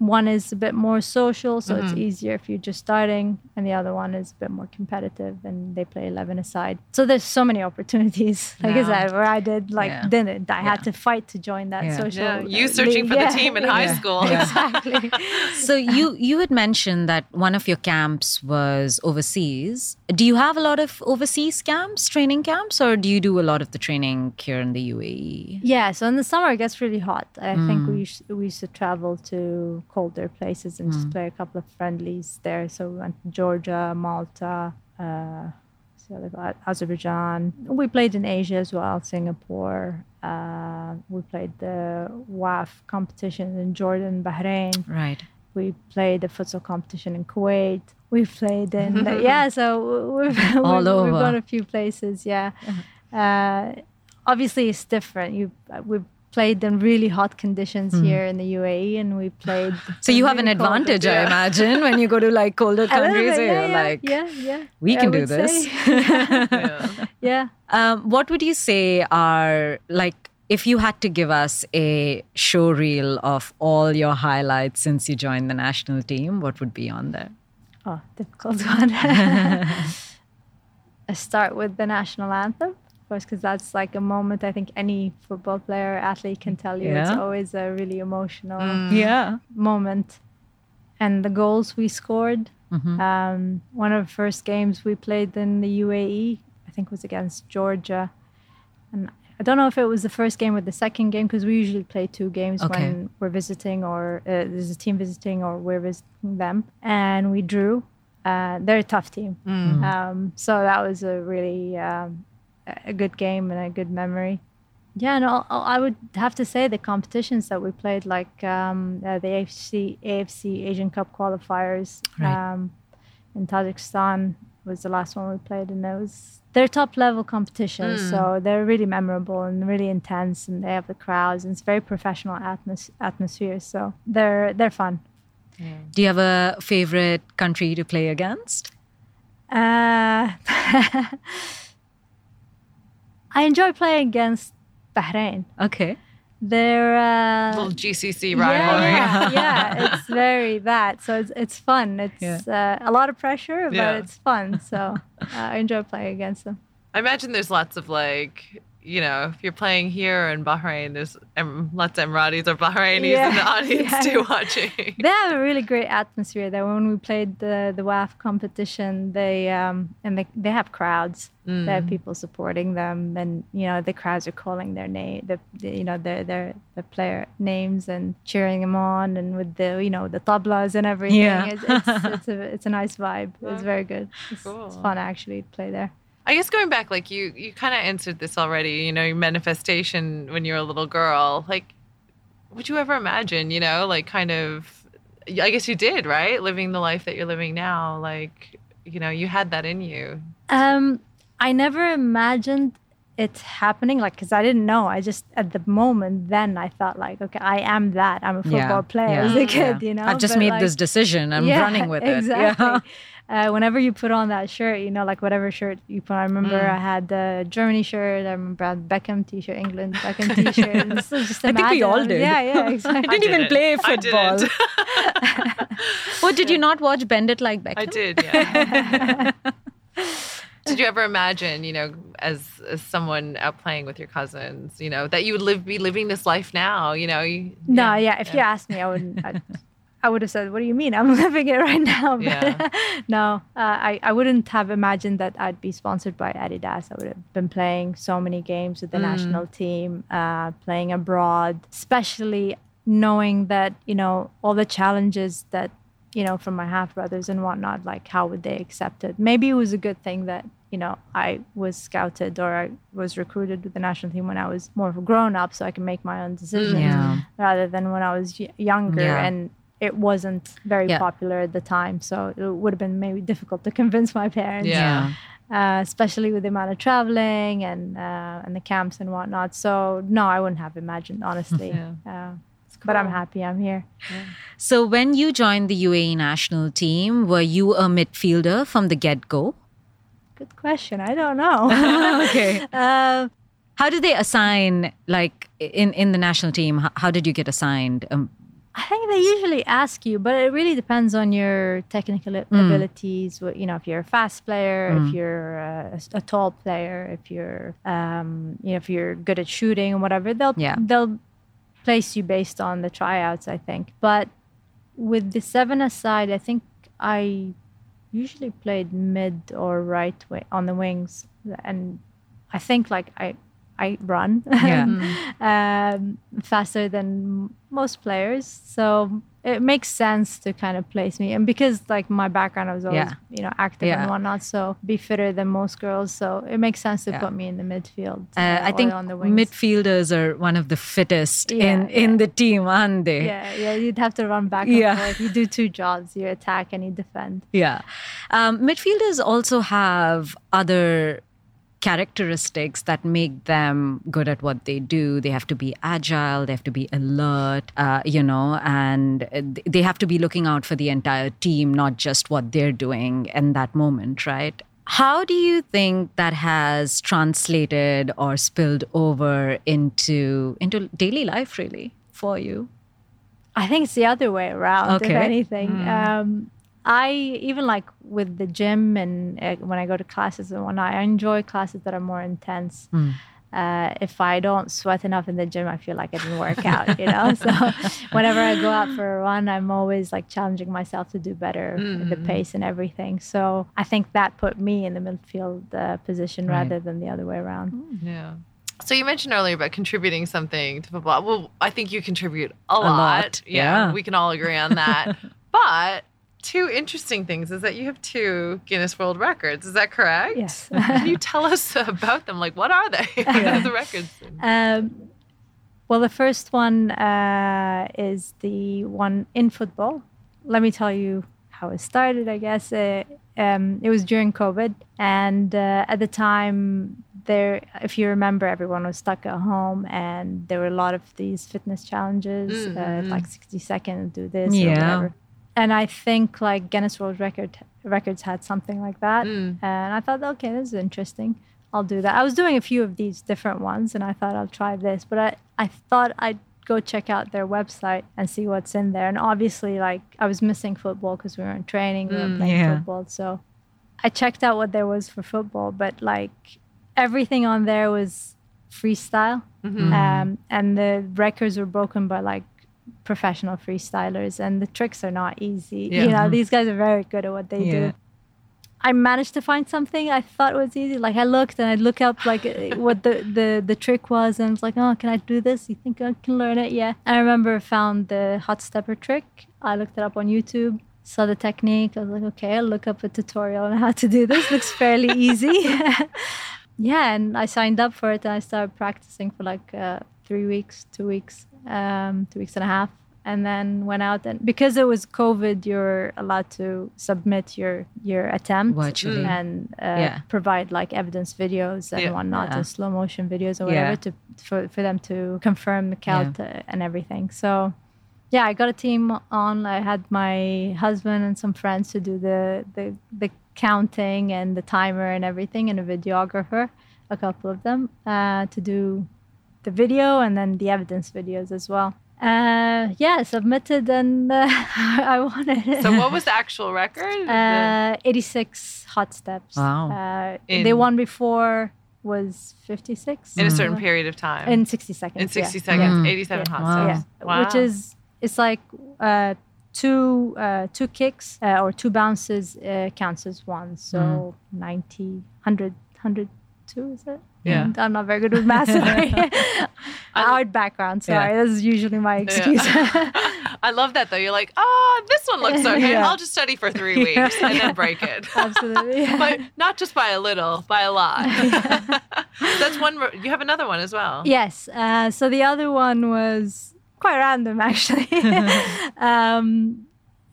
one is a bit more social, so it's easier if you're just starting, and the other one is a bit more competitive, and they play 11 aside. So there's so many opportunities, like I said, where I did like Yeah. didn't. I had to fight to join that Yeah. social. Yeah, you uh, searching league. for the team in yeah. high school. Exactly. So you you had mentioned that one of your camps was overseas. Do you have a lot of overseas camps, training camps, or do you do a lot of the training here in the? UAE? Yeah, so in the summer it gets really hot. I think Mm. we used, we used to travel to colder places and Mm. just play a couple of friendlies there. So we went to Georgia, Malta, uh, what's the other one? Azerbaijan. We played in Asia as well, Singapore. Uh, we played the WAFF competition in Jordan, Bahrain. Right. We played the futsal competition in Kuwait. We played in the, yeah, so we've All we've, over. we've gone a few places. Yeah, uh, obviously it's different. You we've played in really hot conditions here in the UAE, and we played. So you have an advantage, I imagine, when you go to like colder countries. bit, yeah, you're yeah, like, yeah, yeah. we I can do this. Yeah. yeah. Um, what would you say are like if you had to give us a show reel of all your highlights since you joined the national team, what would be on there? Oh, difficult one. I start with the national anthem, course, because that's like a moment I think any football player, athlete can tell you. It's always a really emotional Yeah. moment. And the goals we scored. Mm-hmm. Um, one of the first games we played in the UAE, I think, was against Georgia. And I don't know if it was the first game or the second game because we usually play two games Okay. when we're visiting or uh, there's a team visiting or we're visiting them, and we drew. Uh, they're a tough team, um, so that was a really um, a good game and a good memory. Yeah, and I I would have to say the competitions that we played, like um, uh, the AFC AFC Asian Cup qualifiers Right. um, in Tajikistan was the last one we played, and it was they're top level competitions, so they're really memorable and really intense, and they have the crowds, and it's very professional atmos- atmosphere, so they're they're fun. Do you have a favorite country to play against? Uh, I enjoy playing against Bahrain. Okay. They're uh, Little GCC yeah, rivalry. yeah, yeah, it's very that. So it's it's fun. It's uh, a lot of pressure, but Yeah. it's fun. So uh, I enjoy playing against them. I imagine there's lots of like, you know, if you're playing here in Bahrain, there's lots of Emiratis or Bahrainis in the audience yeah. too watching. They have a really great atmosphere there. When we played the the WAFF competition, they um and they they have crowds. They have people supporting them, and you know the crowds are calling their name, the, the you know their their the player names and cheering them on, and with the you know the tablas and everything. Yeah. It's, it's, it's a it's a nice vibe. It's very good. It's, it's fun actually to play there. I guess going back, like you, you kind of answered this already. You know, your manifestation when you were a little girl. Like, would you ever imagine? You know, like kind of. I guess you did, right? Living the life that you're living now. Like, you know, you had that in you. Um, I never imagined it happening, like, because I didn't know. I just, at the moment, then I thought, like, okay, I am that. I'm a football Yeah, player yeah, as a yeah. kid, you know? I've just But, made like, this decision. I'm yeah, running with it. Exactly. Yeah. Uh, whenever you put on that shirt, you know, like whatever shirt you put on. I remember Mm. I had the Germany shirt. I remember I had Beckham t-shirt, England Beckham t-shirt. This is just I think we all did. Yeah, yeah, exactly. I didn't even play I football. didn't. What did you not watch Bend It Like Beckham? I did, yeah. did you ever imagine, you know, as, as someone out playing with your cousins, you know, that you would live be living this life now? You know, you, No, yeah. If you asked me, I wouldn't. I, I would have said, "What do you mean? I'm living it right now." But Yeah. no, uh, I I wouldn't have imagined that I'd be sponsored by Adidas. I would have been playing so many games with the national team, uh, playing abroad, especially knowing that you know all the challenges that you know from my half brothers and whatnot. Like, how would they accept it? Maybe it was a good thing that you know I was scouted or I was recruited with the national team when I was more of a grown up, so I can make my own decisions Yeah. rather than when I was y- younger Yeah. and it wasn't very Yeah. popular at the time. So it would have been maybe difficult to convince my parents, Yeah. uh, especially with the amount of traveling and uh, and the camps and whatnot. So no, I wouldn't have imagined honestly. Yeah. Uh, But I'm happy I'm here. So when you joined the UAE national team, were you a midfielder from the get-go? Good question. I don't know. okay. uh, How did they assign, like in in the national team? How, how did you get assigned? Um, I think they usually ask you, but it really depends on your technical Mm. abilities. You know, if you're a fast player, if you're a, a, tall player, if you're, um, you know, if you're good at shooting and whatever, they'll Yeah. they'll place you based on the tryouts. I think, but with the seven aside, I think I usually played mid or right way on the wings, and I think like I I run Yeah. um, faster than most players, so it makes sense to kind of place me. And because like my background, I was always Yeah. you know active Yeah. and whatnot, so be fitter than most girls. So it makes sense to Yeah. put me in the midfield. uh, I think on the wings. midfielders are one of the fittest Yeah, in in the team, aren't they? Yeah, yeah, you'd have to run back and Yeah. forth. You do two jobs: you attack and you defend. Yeah. Um, midfielders also have other characteristics that make them good at what they do. They have to be agile, they have to be alert, uh, you know, and they have to be looking out for the entire team, not just what they're doing in that moment, right? How do you think that has translated or spilled over into into daily life really for you? I think it's the other way around, Okay. if anything. Um, I even like with the gym and uh, when I go to classes and whatnot, I enjoy classes that are more intense. Uh, if I don't sweat enough in the gym, I feel like I didn't work out, you know. So whenever I go out for a run, I'm always like challenging myself to do better, in the pace and everything. So I think that put me in the midfield uh, position Right. rather than the other way around. Yeah. So you mentioned earlier about contributing something to football. Well, I think you contribute a, lot. lot, yeah. we can all agree on that. but two interesting things is that you have two Guinness World Records. Is that correct? Yes. Can you tell us about them? Like, what are they? the records. Um, well, the first one uh, is the one in football. Let me tell you how it started. I guess uh, um, it was during COVID, and uh, at the time, there, if you remember, everyone was stuck at home, and there were a lot of these fitness challenges, Mhm. uh, like 60 seconds, do this, or whatever. And I think like Guinness World Record records had something like that, Mm. and I thought, okay, this is interesting. I'll do that. I was doing a few of these different ones, and I thought I'll try this. But I, I thought I'd go check out their website and see what's in there. And obviously, like I was missing football because we weren't training, we Mm, weren't playing yeah. football. So I checked out what there was for football, but like everything on there was freestyle, Mhm. um, and the records were broken by like professional freestylers, and the tricks are not easy. Yeah. You know, these guys are very good at what they Yeah. do. I managed to find something I thought was easy. Like I looked and I'd look up like uh, what the, the, the trick was and it's like, oh, can I do this? You think I can learn it? Yeah. I remember found the hot stepper trick. I looked it up on YouTube, saw the technique. I was like, okay, I'll look up a tutorial on how to do this. Looks fairly easy. yeah, and I signed up for it and I started practicing for like uh, three weeks, two weeks, um, two weeks and a half, and then went out and because it was COVID, you're allowed to submit your your attempt Virtually. and uh, Yeah. provide like evidence videos and Yeah. whatnot, Yeah. and slow motion videos or whatever to for for them to confirm the count and everything. So. Yeah, I got a team on. I had my husband and some friends to do the the, the counting and the timer and everything, and a videographer, a couple of them, uh, to do the video and then the evidence videos as well. Uh, yeah, submitted and uh, I won it. So what was the actual record? Uh, 86 hot steps. Wow. Uh, In- the one before was 56. in a certain period of time. In 60 seconds. In 60 yeah. seconds, Mm. 87 hot Wow. steps. Yeah, Wow. which is it's like uh, two uh, two kicks uh, or two bounces uh, counts as one. So 90, 100, 100, 102 is it? Yeah. And I'm not very good with math. Sorry. Art background. Sorry, this is usually my excuse. I love that though. You're like, oh, this one looks okay. Yeah. I'll just study for three weeks and then break it. Absolutely. yeah. but not just by a little, by a lot. That's one. You have another one as well. Yes. Uh, so the other one was quite random, actually. um,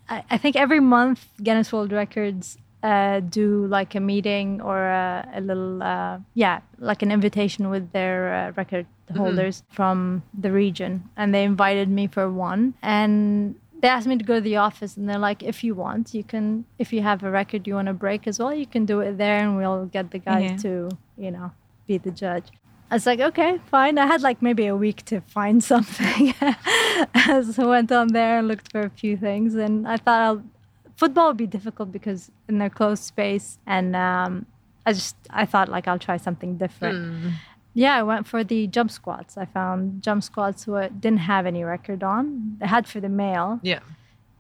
I, I think every month Guinness World Records uh, do like a meeting or a, a little, uh, yeah, like an invitation with their uh, record holders from the region, and they invited me for one and. They asked me to go to the office, and they're like, "If you want, you can. If you have a record you want to break as well, you can do it there, and we'll get the guys Yeah. to, you know, be the judge." I was like, okay, fine. I had like maybe a week to find something. so I went on there and looked for a few things. And I thought I'll, football would be difficult because in their closed space. And um, I just, I thought like I'll try something different. Hmm. Yeah, I went for the jump squats. I found jump squats who didn't have any record on. They had for the male. Yeah.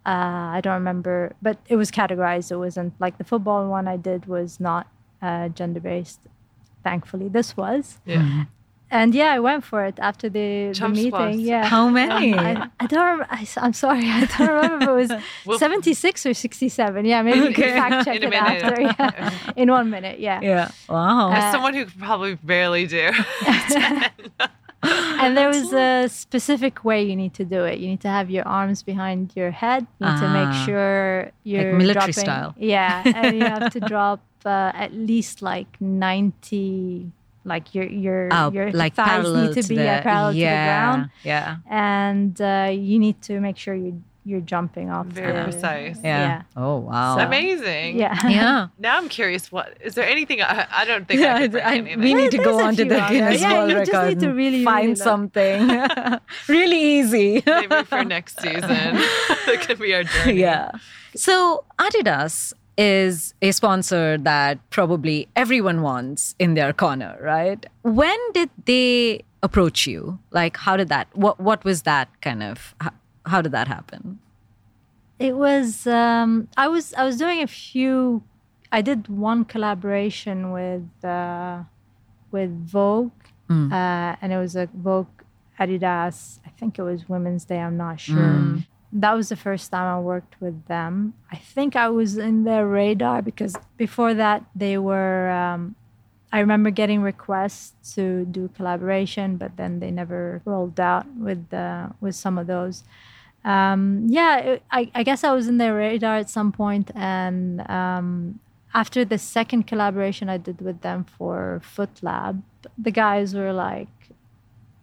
Uh, I don't remember, but it was categorized. It wasn't like the football one I did was not uh, gender based. Thankfully, this was. Yeah. And yeah, I went for it after the, the meeting. squats. Yeah. How many? I, I don't. Rem- I, am sorry. I don't remember if it We'll- was 76 or 67. Yeah, maybe we Okay. can fact check it minute. after. Yeah. In one minute. Yeah. yeah. Wow. As Uh, someone who could probably barely do. And there was a specific way you need to do it. You need to have your arms behind your head. You need to Ah. make sure you're military dropping, style. Yeah, and you have to drop uh, at least like 90. Like your your Up, your like thighs parallel need to to be the, yeah, parallel yeah, to the ground. Yeah. and uh, you need to make sure you you're jumping off. Very the- precise. Yeah. Yeah. Oh wow. So- Amazing. Yeah. yeah. Now I'm curious. What is there anything? I, I don't think Yeah, I could break I- we need to go a on to the out there. Guinness Yeah, World you just need to really, find really something really easy. Maybe for next season, that could be our journey. yeah. So Adidas is a sponsor that probably everyone wants in their corner, right? When did they approach you? Like, how did that? What What was that kind of? How, how did that happen? It was um, I was I was doing a few. I did one collaboration with uh, with Vogue uh, and it was a Vogue Adidas. I think it was Women's Day. I'm not sure. Mm. That was the first time I worked with them. I think I was in their radar because before that they were. Um, I remember getting requests to do collaboration, but then they never rolled out with uh, with some of those. Um, yeah, it, I, I guess I was in their radar at some point, and um, after the second collaboration I did with them for Foot Lab, the guys were like,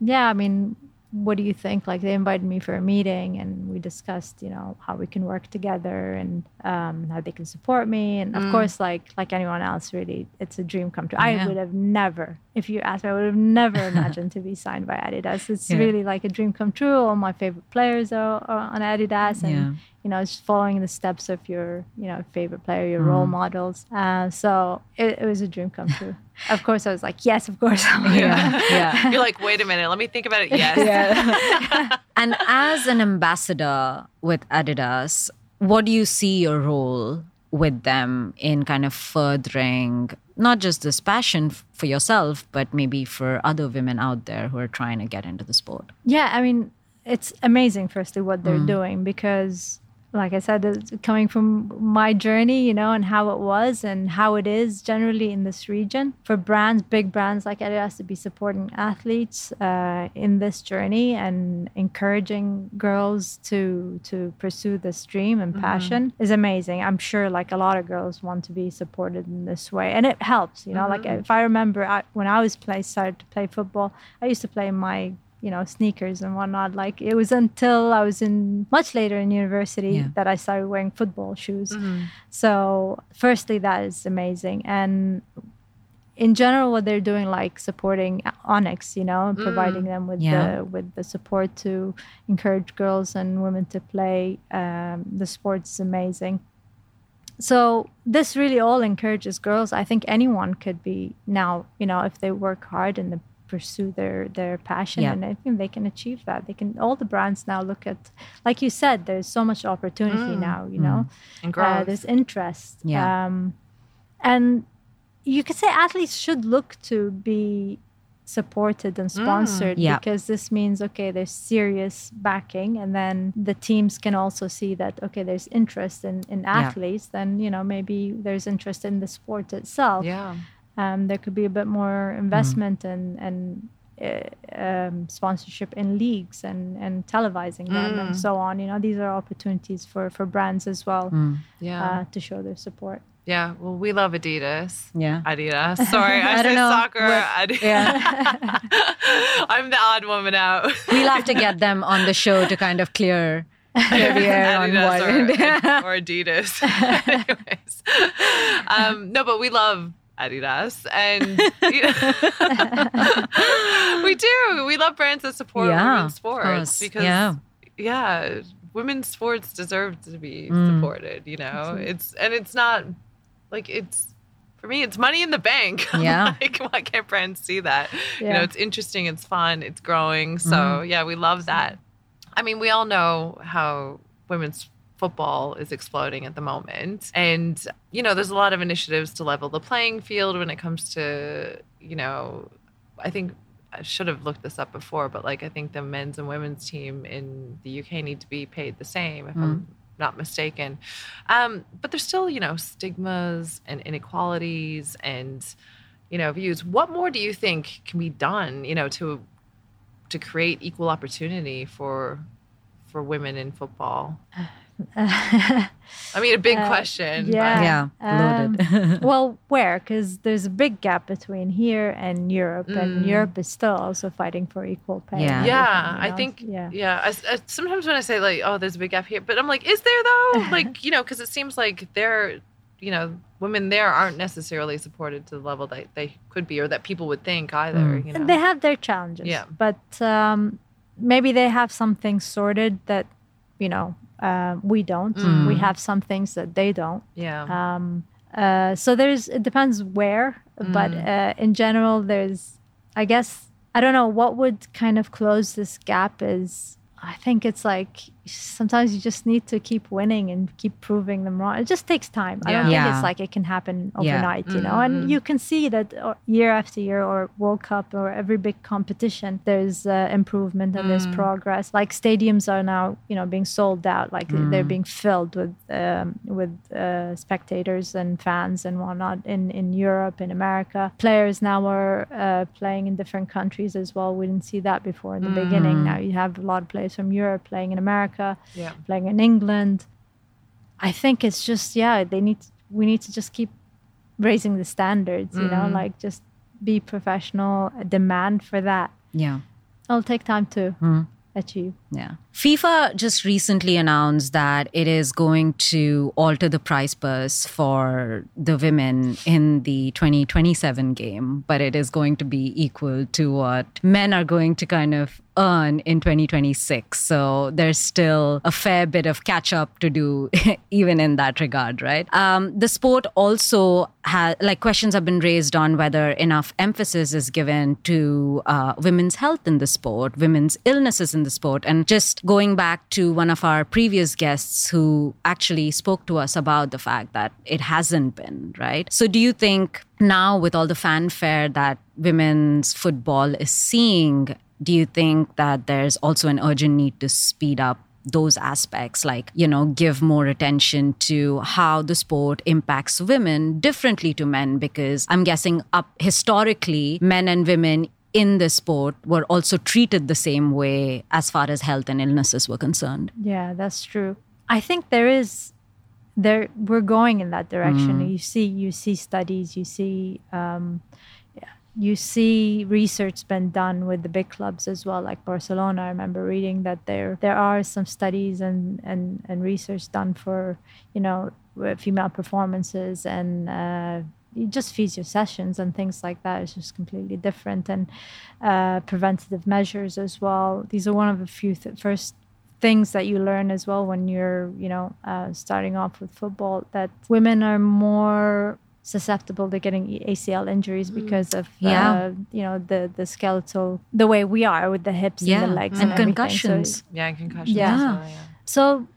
"Yeah, I mean, what do you think?" Like they invited me for a meeting, and we discussed, you know, how we can work together and um, how they can support me. And of course, like like anyone else, really, it's a dream come true. Yeah. I would have never, if you asked me, I would have never imagined to be signed by Adidas. It's Yeah. really like a dream come true. All my favorite players are, are on Adidas, and Yeah. You know, just following the steps of your, you know, favorite player, your role models. Uh, so it, it was a dream come true. of course, I was like, yes, of course. Yeah. yeah. You're like, wait a minute, let me think about it. Yes. And as an ambassador with Adidas, what do you see your role with them in kind of furthering not just this passion for yourself, but maybe for other women out there who are trying to get into the sport? Yeah, I mean, it's amazing, firstly, what they're doing because, like I said, it's coming from my journey, you know, and how it was and how it is generally in this region for brands, big brands like Adidas to be supporting athletes uh, in this journey and encouraging girls to to pursue this dream and passion is amazing. I'm sure, like a lot of girls want to be supported in this way, and it helps, you know. Like if I remember I, when I was play started to play football, I used to play in my you know sneakers and whatnot. Like it was until i was in much later in university Yeah. that i started wearing football shoes. So firstly that is amazing. And in general what they're doing like supporting onyx you know and providing them with Yeah. the with the support to encourage girls and women to play um, the sports is amazing. So this really all encourages girls. I think anyone could be now you know if they work hard and they pursue their their passion Yeah. and i think they can achieve that. They can all the brands now look at like you said there's so much opportunity now you know? And uh, there's interest. Yeah. um, and you could say athletes should look to be supported and sponsored Yeah. because this means okay there's serious backing and then the teams can also see that okay there's interest in, in athletes then you know maybe there's interest in the sport itself. Yeah. Um, there could be a bit more investment and and uh, um, sponsorship in leagues and and televising them and so on. You know, these are opportunities for for brands as well Yeah. uh, to show their support. yeah. Well, we love Adidas. Yeah. Adidas. Sorry, I, I don't said know soccer. what- Adidas. Yeah. I'm the odd woman out. we'll have to get them on the show to kind of clear, clear the air on Adidas what. or, or Adidas. Anyways, um, no, but we love Adidas, and you know, we do. We love brands that support Yeah, women's sports because Yeah. yeah, women's sports deserve to be Mm. supported. You know, it's and it's not like it's. For me, it's money in the bank. Yeah. like, why can't brands see that? You know, it's interesting, it's fun, it's growing. So, Mm-hmm. yeah, we love that. I mean, we all know how women's football is exploding at the moment. And, you know, there's a lot of initiatives to level the playing field when it comes to, you know, I think I should have looked this up before, but like I think the men's and women's team in the UK need to be paid the same if I'm not mistaken. Um, but there's still, you know, stigmas and inequalities and, you know, views. What more do you think can be done, you know, to to create equal opportunity for for women in football? I mean, a big Uh, question. yeah. Yeah, loaded. Um, well, where? Because there's a big gap between here and Europe, and Mm. Europe is still also fighting for equal pay. Yeah. Yeah, I know? think. Yeah. Yeah, I, I- sometimes when I say like, "Oh, there's a big gap here," but I'm like, "Is there though?" like, you know, because it seems like they're, you know, women there aren't necessarily supported to the level that they could be, or that people would think either. Mm. You know, They have their challenges. Yeah. But um, maybe they have something sorted that, you know, uh, we don't. Mm. We have some things that they don't. yeah, Um, uh, so there's, it depends where, but Mm. uh, in general, there's, I guess, I don't know, what would kind of close this gap is I think it's like sometimes you just need to keep winning and keep proving them wrong. It just takes time. I don't think it's like it can happen Yeah. overnight, you know. And you can see that uh, year after year, or World Cup, or every big competition, there's uh, improvement and there's progress. Like stadiums are now, you know, being sold out. Like they're being filled with um, with uh, spectators and fans and whatnot in in Europe, in America. Players now are uh, playing in different countries as well. We didn't see that before in the beginning. Now you have a lot of players from Europe playing in America, Yeah. playing in England. I think it's just yeah, they need we need to just keep raising the standards, you know, mm-hmm. like just be professional, demand for that. Yeah. It'll take time to hmm. achieve. Yeah. FIFA just recently announced that it is going to alter the prize purse for the women in the 2027 game, but it is going to be equal to what men are going to kind of earn in 2026. So there's still a fair bit of catch up to do, even in that regard, right? Um, the sport also has, like, questions have been raised on whether enough emphasis is given to uh, women's health in the sport, women's illnesses in the sport. And just going back to one of our previous guests who actually spoke to us about the fact that it hasn't been, right? So do you think now, with all the fanfare that women's football is seeing, do you think that there's also an urgent need to speed up those aspects like you know give more attention to how the sport impacts women differently to men because i'm guessing up historically men and women in the sport were also treated the same way as far as health and illnesses were concerned Yeah, that's true. I think there is there we're going in that direction. You see you see studies, you see um, you see research been done with the big clubs as well, like Barcelona. I remember reading that there there are some studies and and, and research done for you know female performances and. Uh, just physio sessions and things like that is just completely different and uh, preventative measures as well. These are one of the few th- first things that you learn as well when you're you know uh, starting off with football that women are more susceptible to getting ACL injuries because of Yeah. uh, you know the the skeletal the way we are with the hips Yeah, and the legs and and, concussions. So, Yeah, and concussions. Yeah. well, yeah. so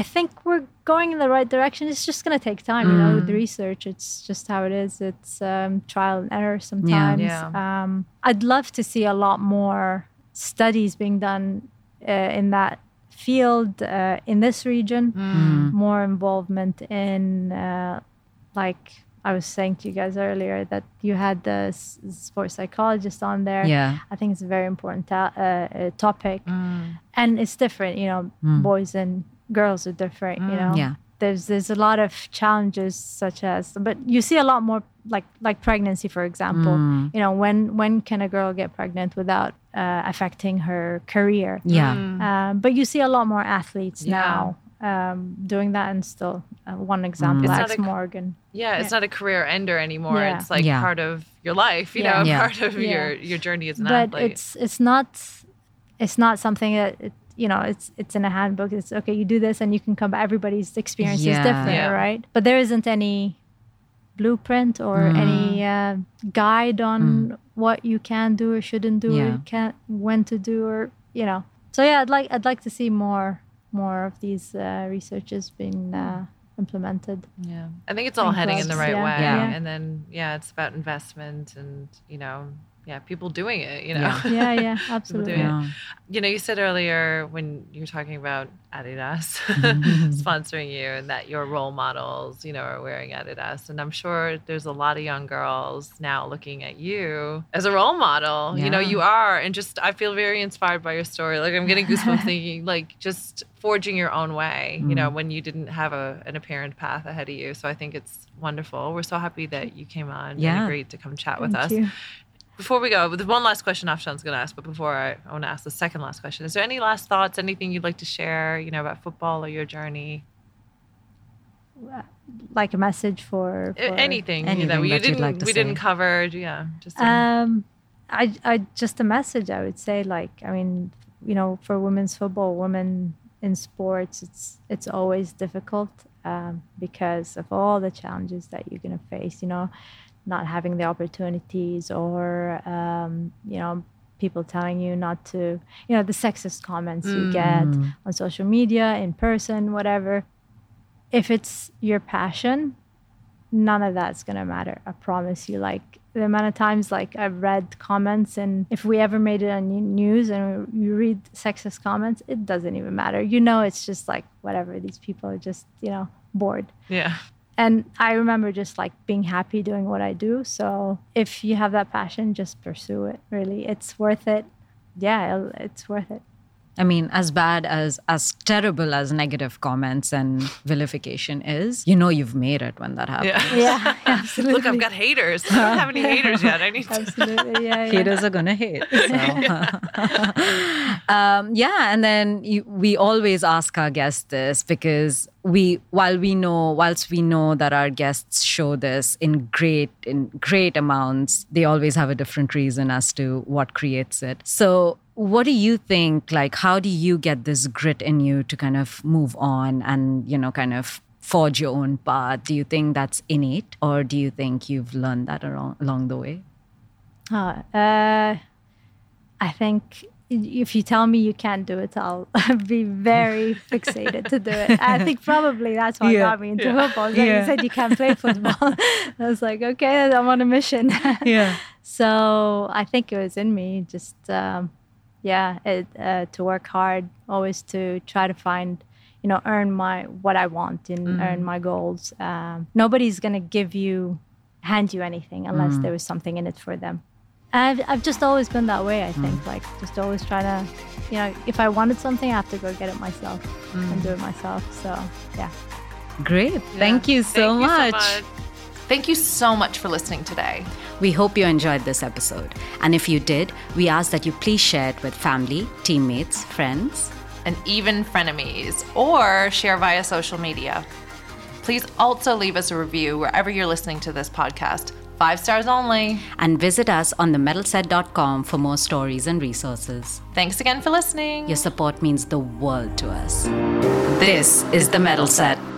I think we're going in the right direction. It's just going to take time, you know, with the research. It's just how it is. It's um, trial and error sometimes. Yeah. Um, I'd love to see a lot more studies being done uh, in that field uh, in this region, more involvement in, uh, like I was saying to you guys earlier, that you had the sports psychologist on there. yeah I think it's a very important ta- uh, uh, topic, and it's different. You know, boys and girls are different. You know, Yeah. There's there's a lot of challenges such as, but you see a lot more like like pregnancy, for example. You know, when when can a girl get pregnant without uh, affecting her career? yeah Um, but you see a lot more athletes Yeah. now um, doing that, and still uh, one example, It's not Alex a- Morgan. Yeah, it's not a career ender anymore. Yeah. It's like Yeah. part of your life, you Yeah. know, Yeah. part of Yeah. your your journey as an but athlete. it's it's not it's not something that it, you know it's it's in a handbook it's okay you do this and you can come back everybody's experience Yeah. is different Yeah. right but there isn't any blueprint or Mm. any uh, guide on what you can do or shouldn't do Yeah. or can when to do or you know so yeah i'd like i'd like to see more more of these uh, researches being uh, implemented yeah, I think it's all and heading in the right yeah. way. Yeah. And then yeah, it's about investment and you know, yeah, people doing it. You know, Yeah. yeah yeah absolutely doing it. yeah you know, you said earlier when you were talking about Adidas mm-hmm. sponsoring you and that your role models, you know, are wearing Adidas. And I'm sure there's a lot of young girls now looking at you as a role model. You know, you are. And just, I feel very inspired by your story. Like, I'm getting goosebumps thinking, like, just forging your own way, you know, mm. when you didn't have a, an apparent path ahead of you. So I think it's wonderful. We're so happy that you came on Yeah. and agreed to come chat with us. you. Before we go, there's one last question Afshan's going to ask, but before I, I want to ask the second last question. Is there any last thoughts, anything you'd like to share, you know, about football or your journey? like a message for, for anything, anything that you'd didn't, like to we didn't cover, yeah, just a- Um, I, I just a message I would say like I mean you know for women's football, women in sports, it's it's always difficult um, because of all the challenges that you're gonna face. You know, not having the opportunities or um, you know people telling you not to, you know, the sexist comments you get on social media, in person, whatever. If it's your passion, none of that's going to matter. I promise you. Like the amount of times like I've read comments and if we ever made it on news and you read sexist comments, it doesn't even matter. You know, it's just like whatever. These people are just, you know, bored Yeah. And I remember just like being happy doing what I do. So if you have that passion, just pursue it. Really, it's worth it. Yeah, it's worth it. I mean, as bad as as terrible as negative comments and vilification is, you know you've made it when that happens. Yeah. Yeah, absolutely. Look, I've got haters. I don't have any haters yet. I need to. absolutely. Yeah, yeah. haters are gonna hate. So. um, yeah, and then you, we always ask our guests this because we, while we know, whilst we know that our guests show this in great in great amounts, they always have a different reason as to what creates it. So. What do you think? Like, how do you get this grit in you to kind of move on and, you know, kind of forge your own path? Do you think that's innate or do you think you've learned that along, along the way? Uh, uh, I think if you tell me you can't do it, I'll be very fixated to do it. I think probably that's what Yeah. got me into football. Like Yeah. You said you can't play football. I was like, okay, I'm on a mission. Yeah. So I think it was in me, just um, yeah, it, uh, to work hard, always to try to find, you know, earn my what I want and earn my goals. Um, nobody's gonna give you, hand you anything unless there was something in it for them. And I've, I've just always been that way. I think, like, just always trying to, you know, if I wanted something, I have to go get it myself and do it myself. So yeah. Great. Thank you so Thank much. You so much. Thank you so much for listening today. We hope you enjoyed this episode. And if you did, we ask that you please share it with family, teammates, friends. and even frenemies, or share via social media. Please also leave us a review wherever you're listening to this podcast. Five stars only. And visit us on themettleset.com for more stories and resources. Thanks again for listening. Your support means the world to us. This is The Mettleset.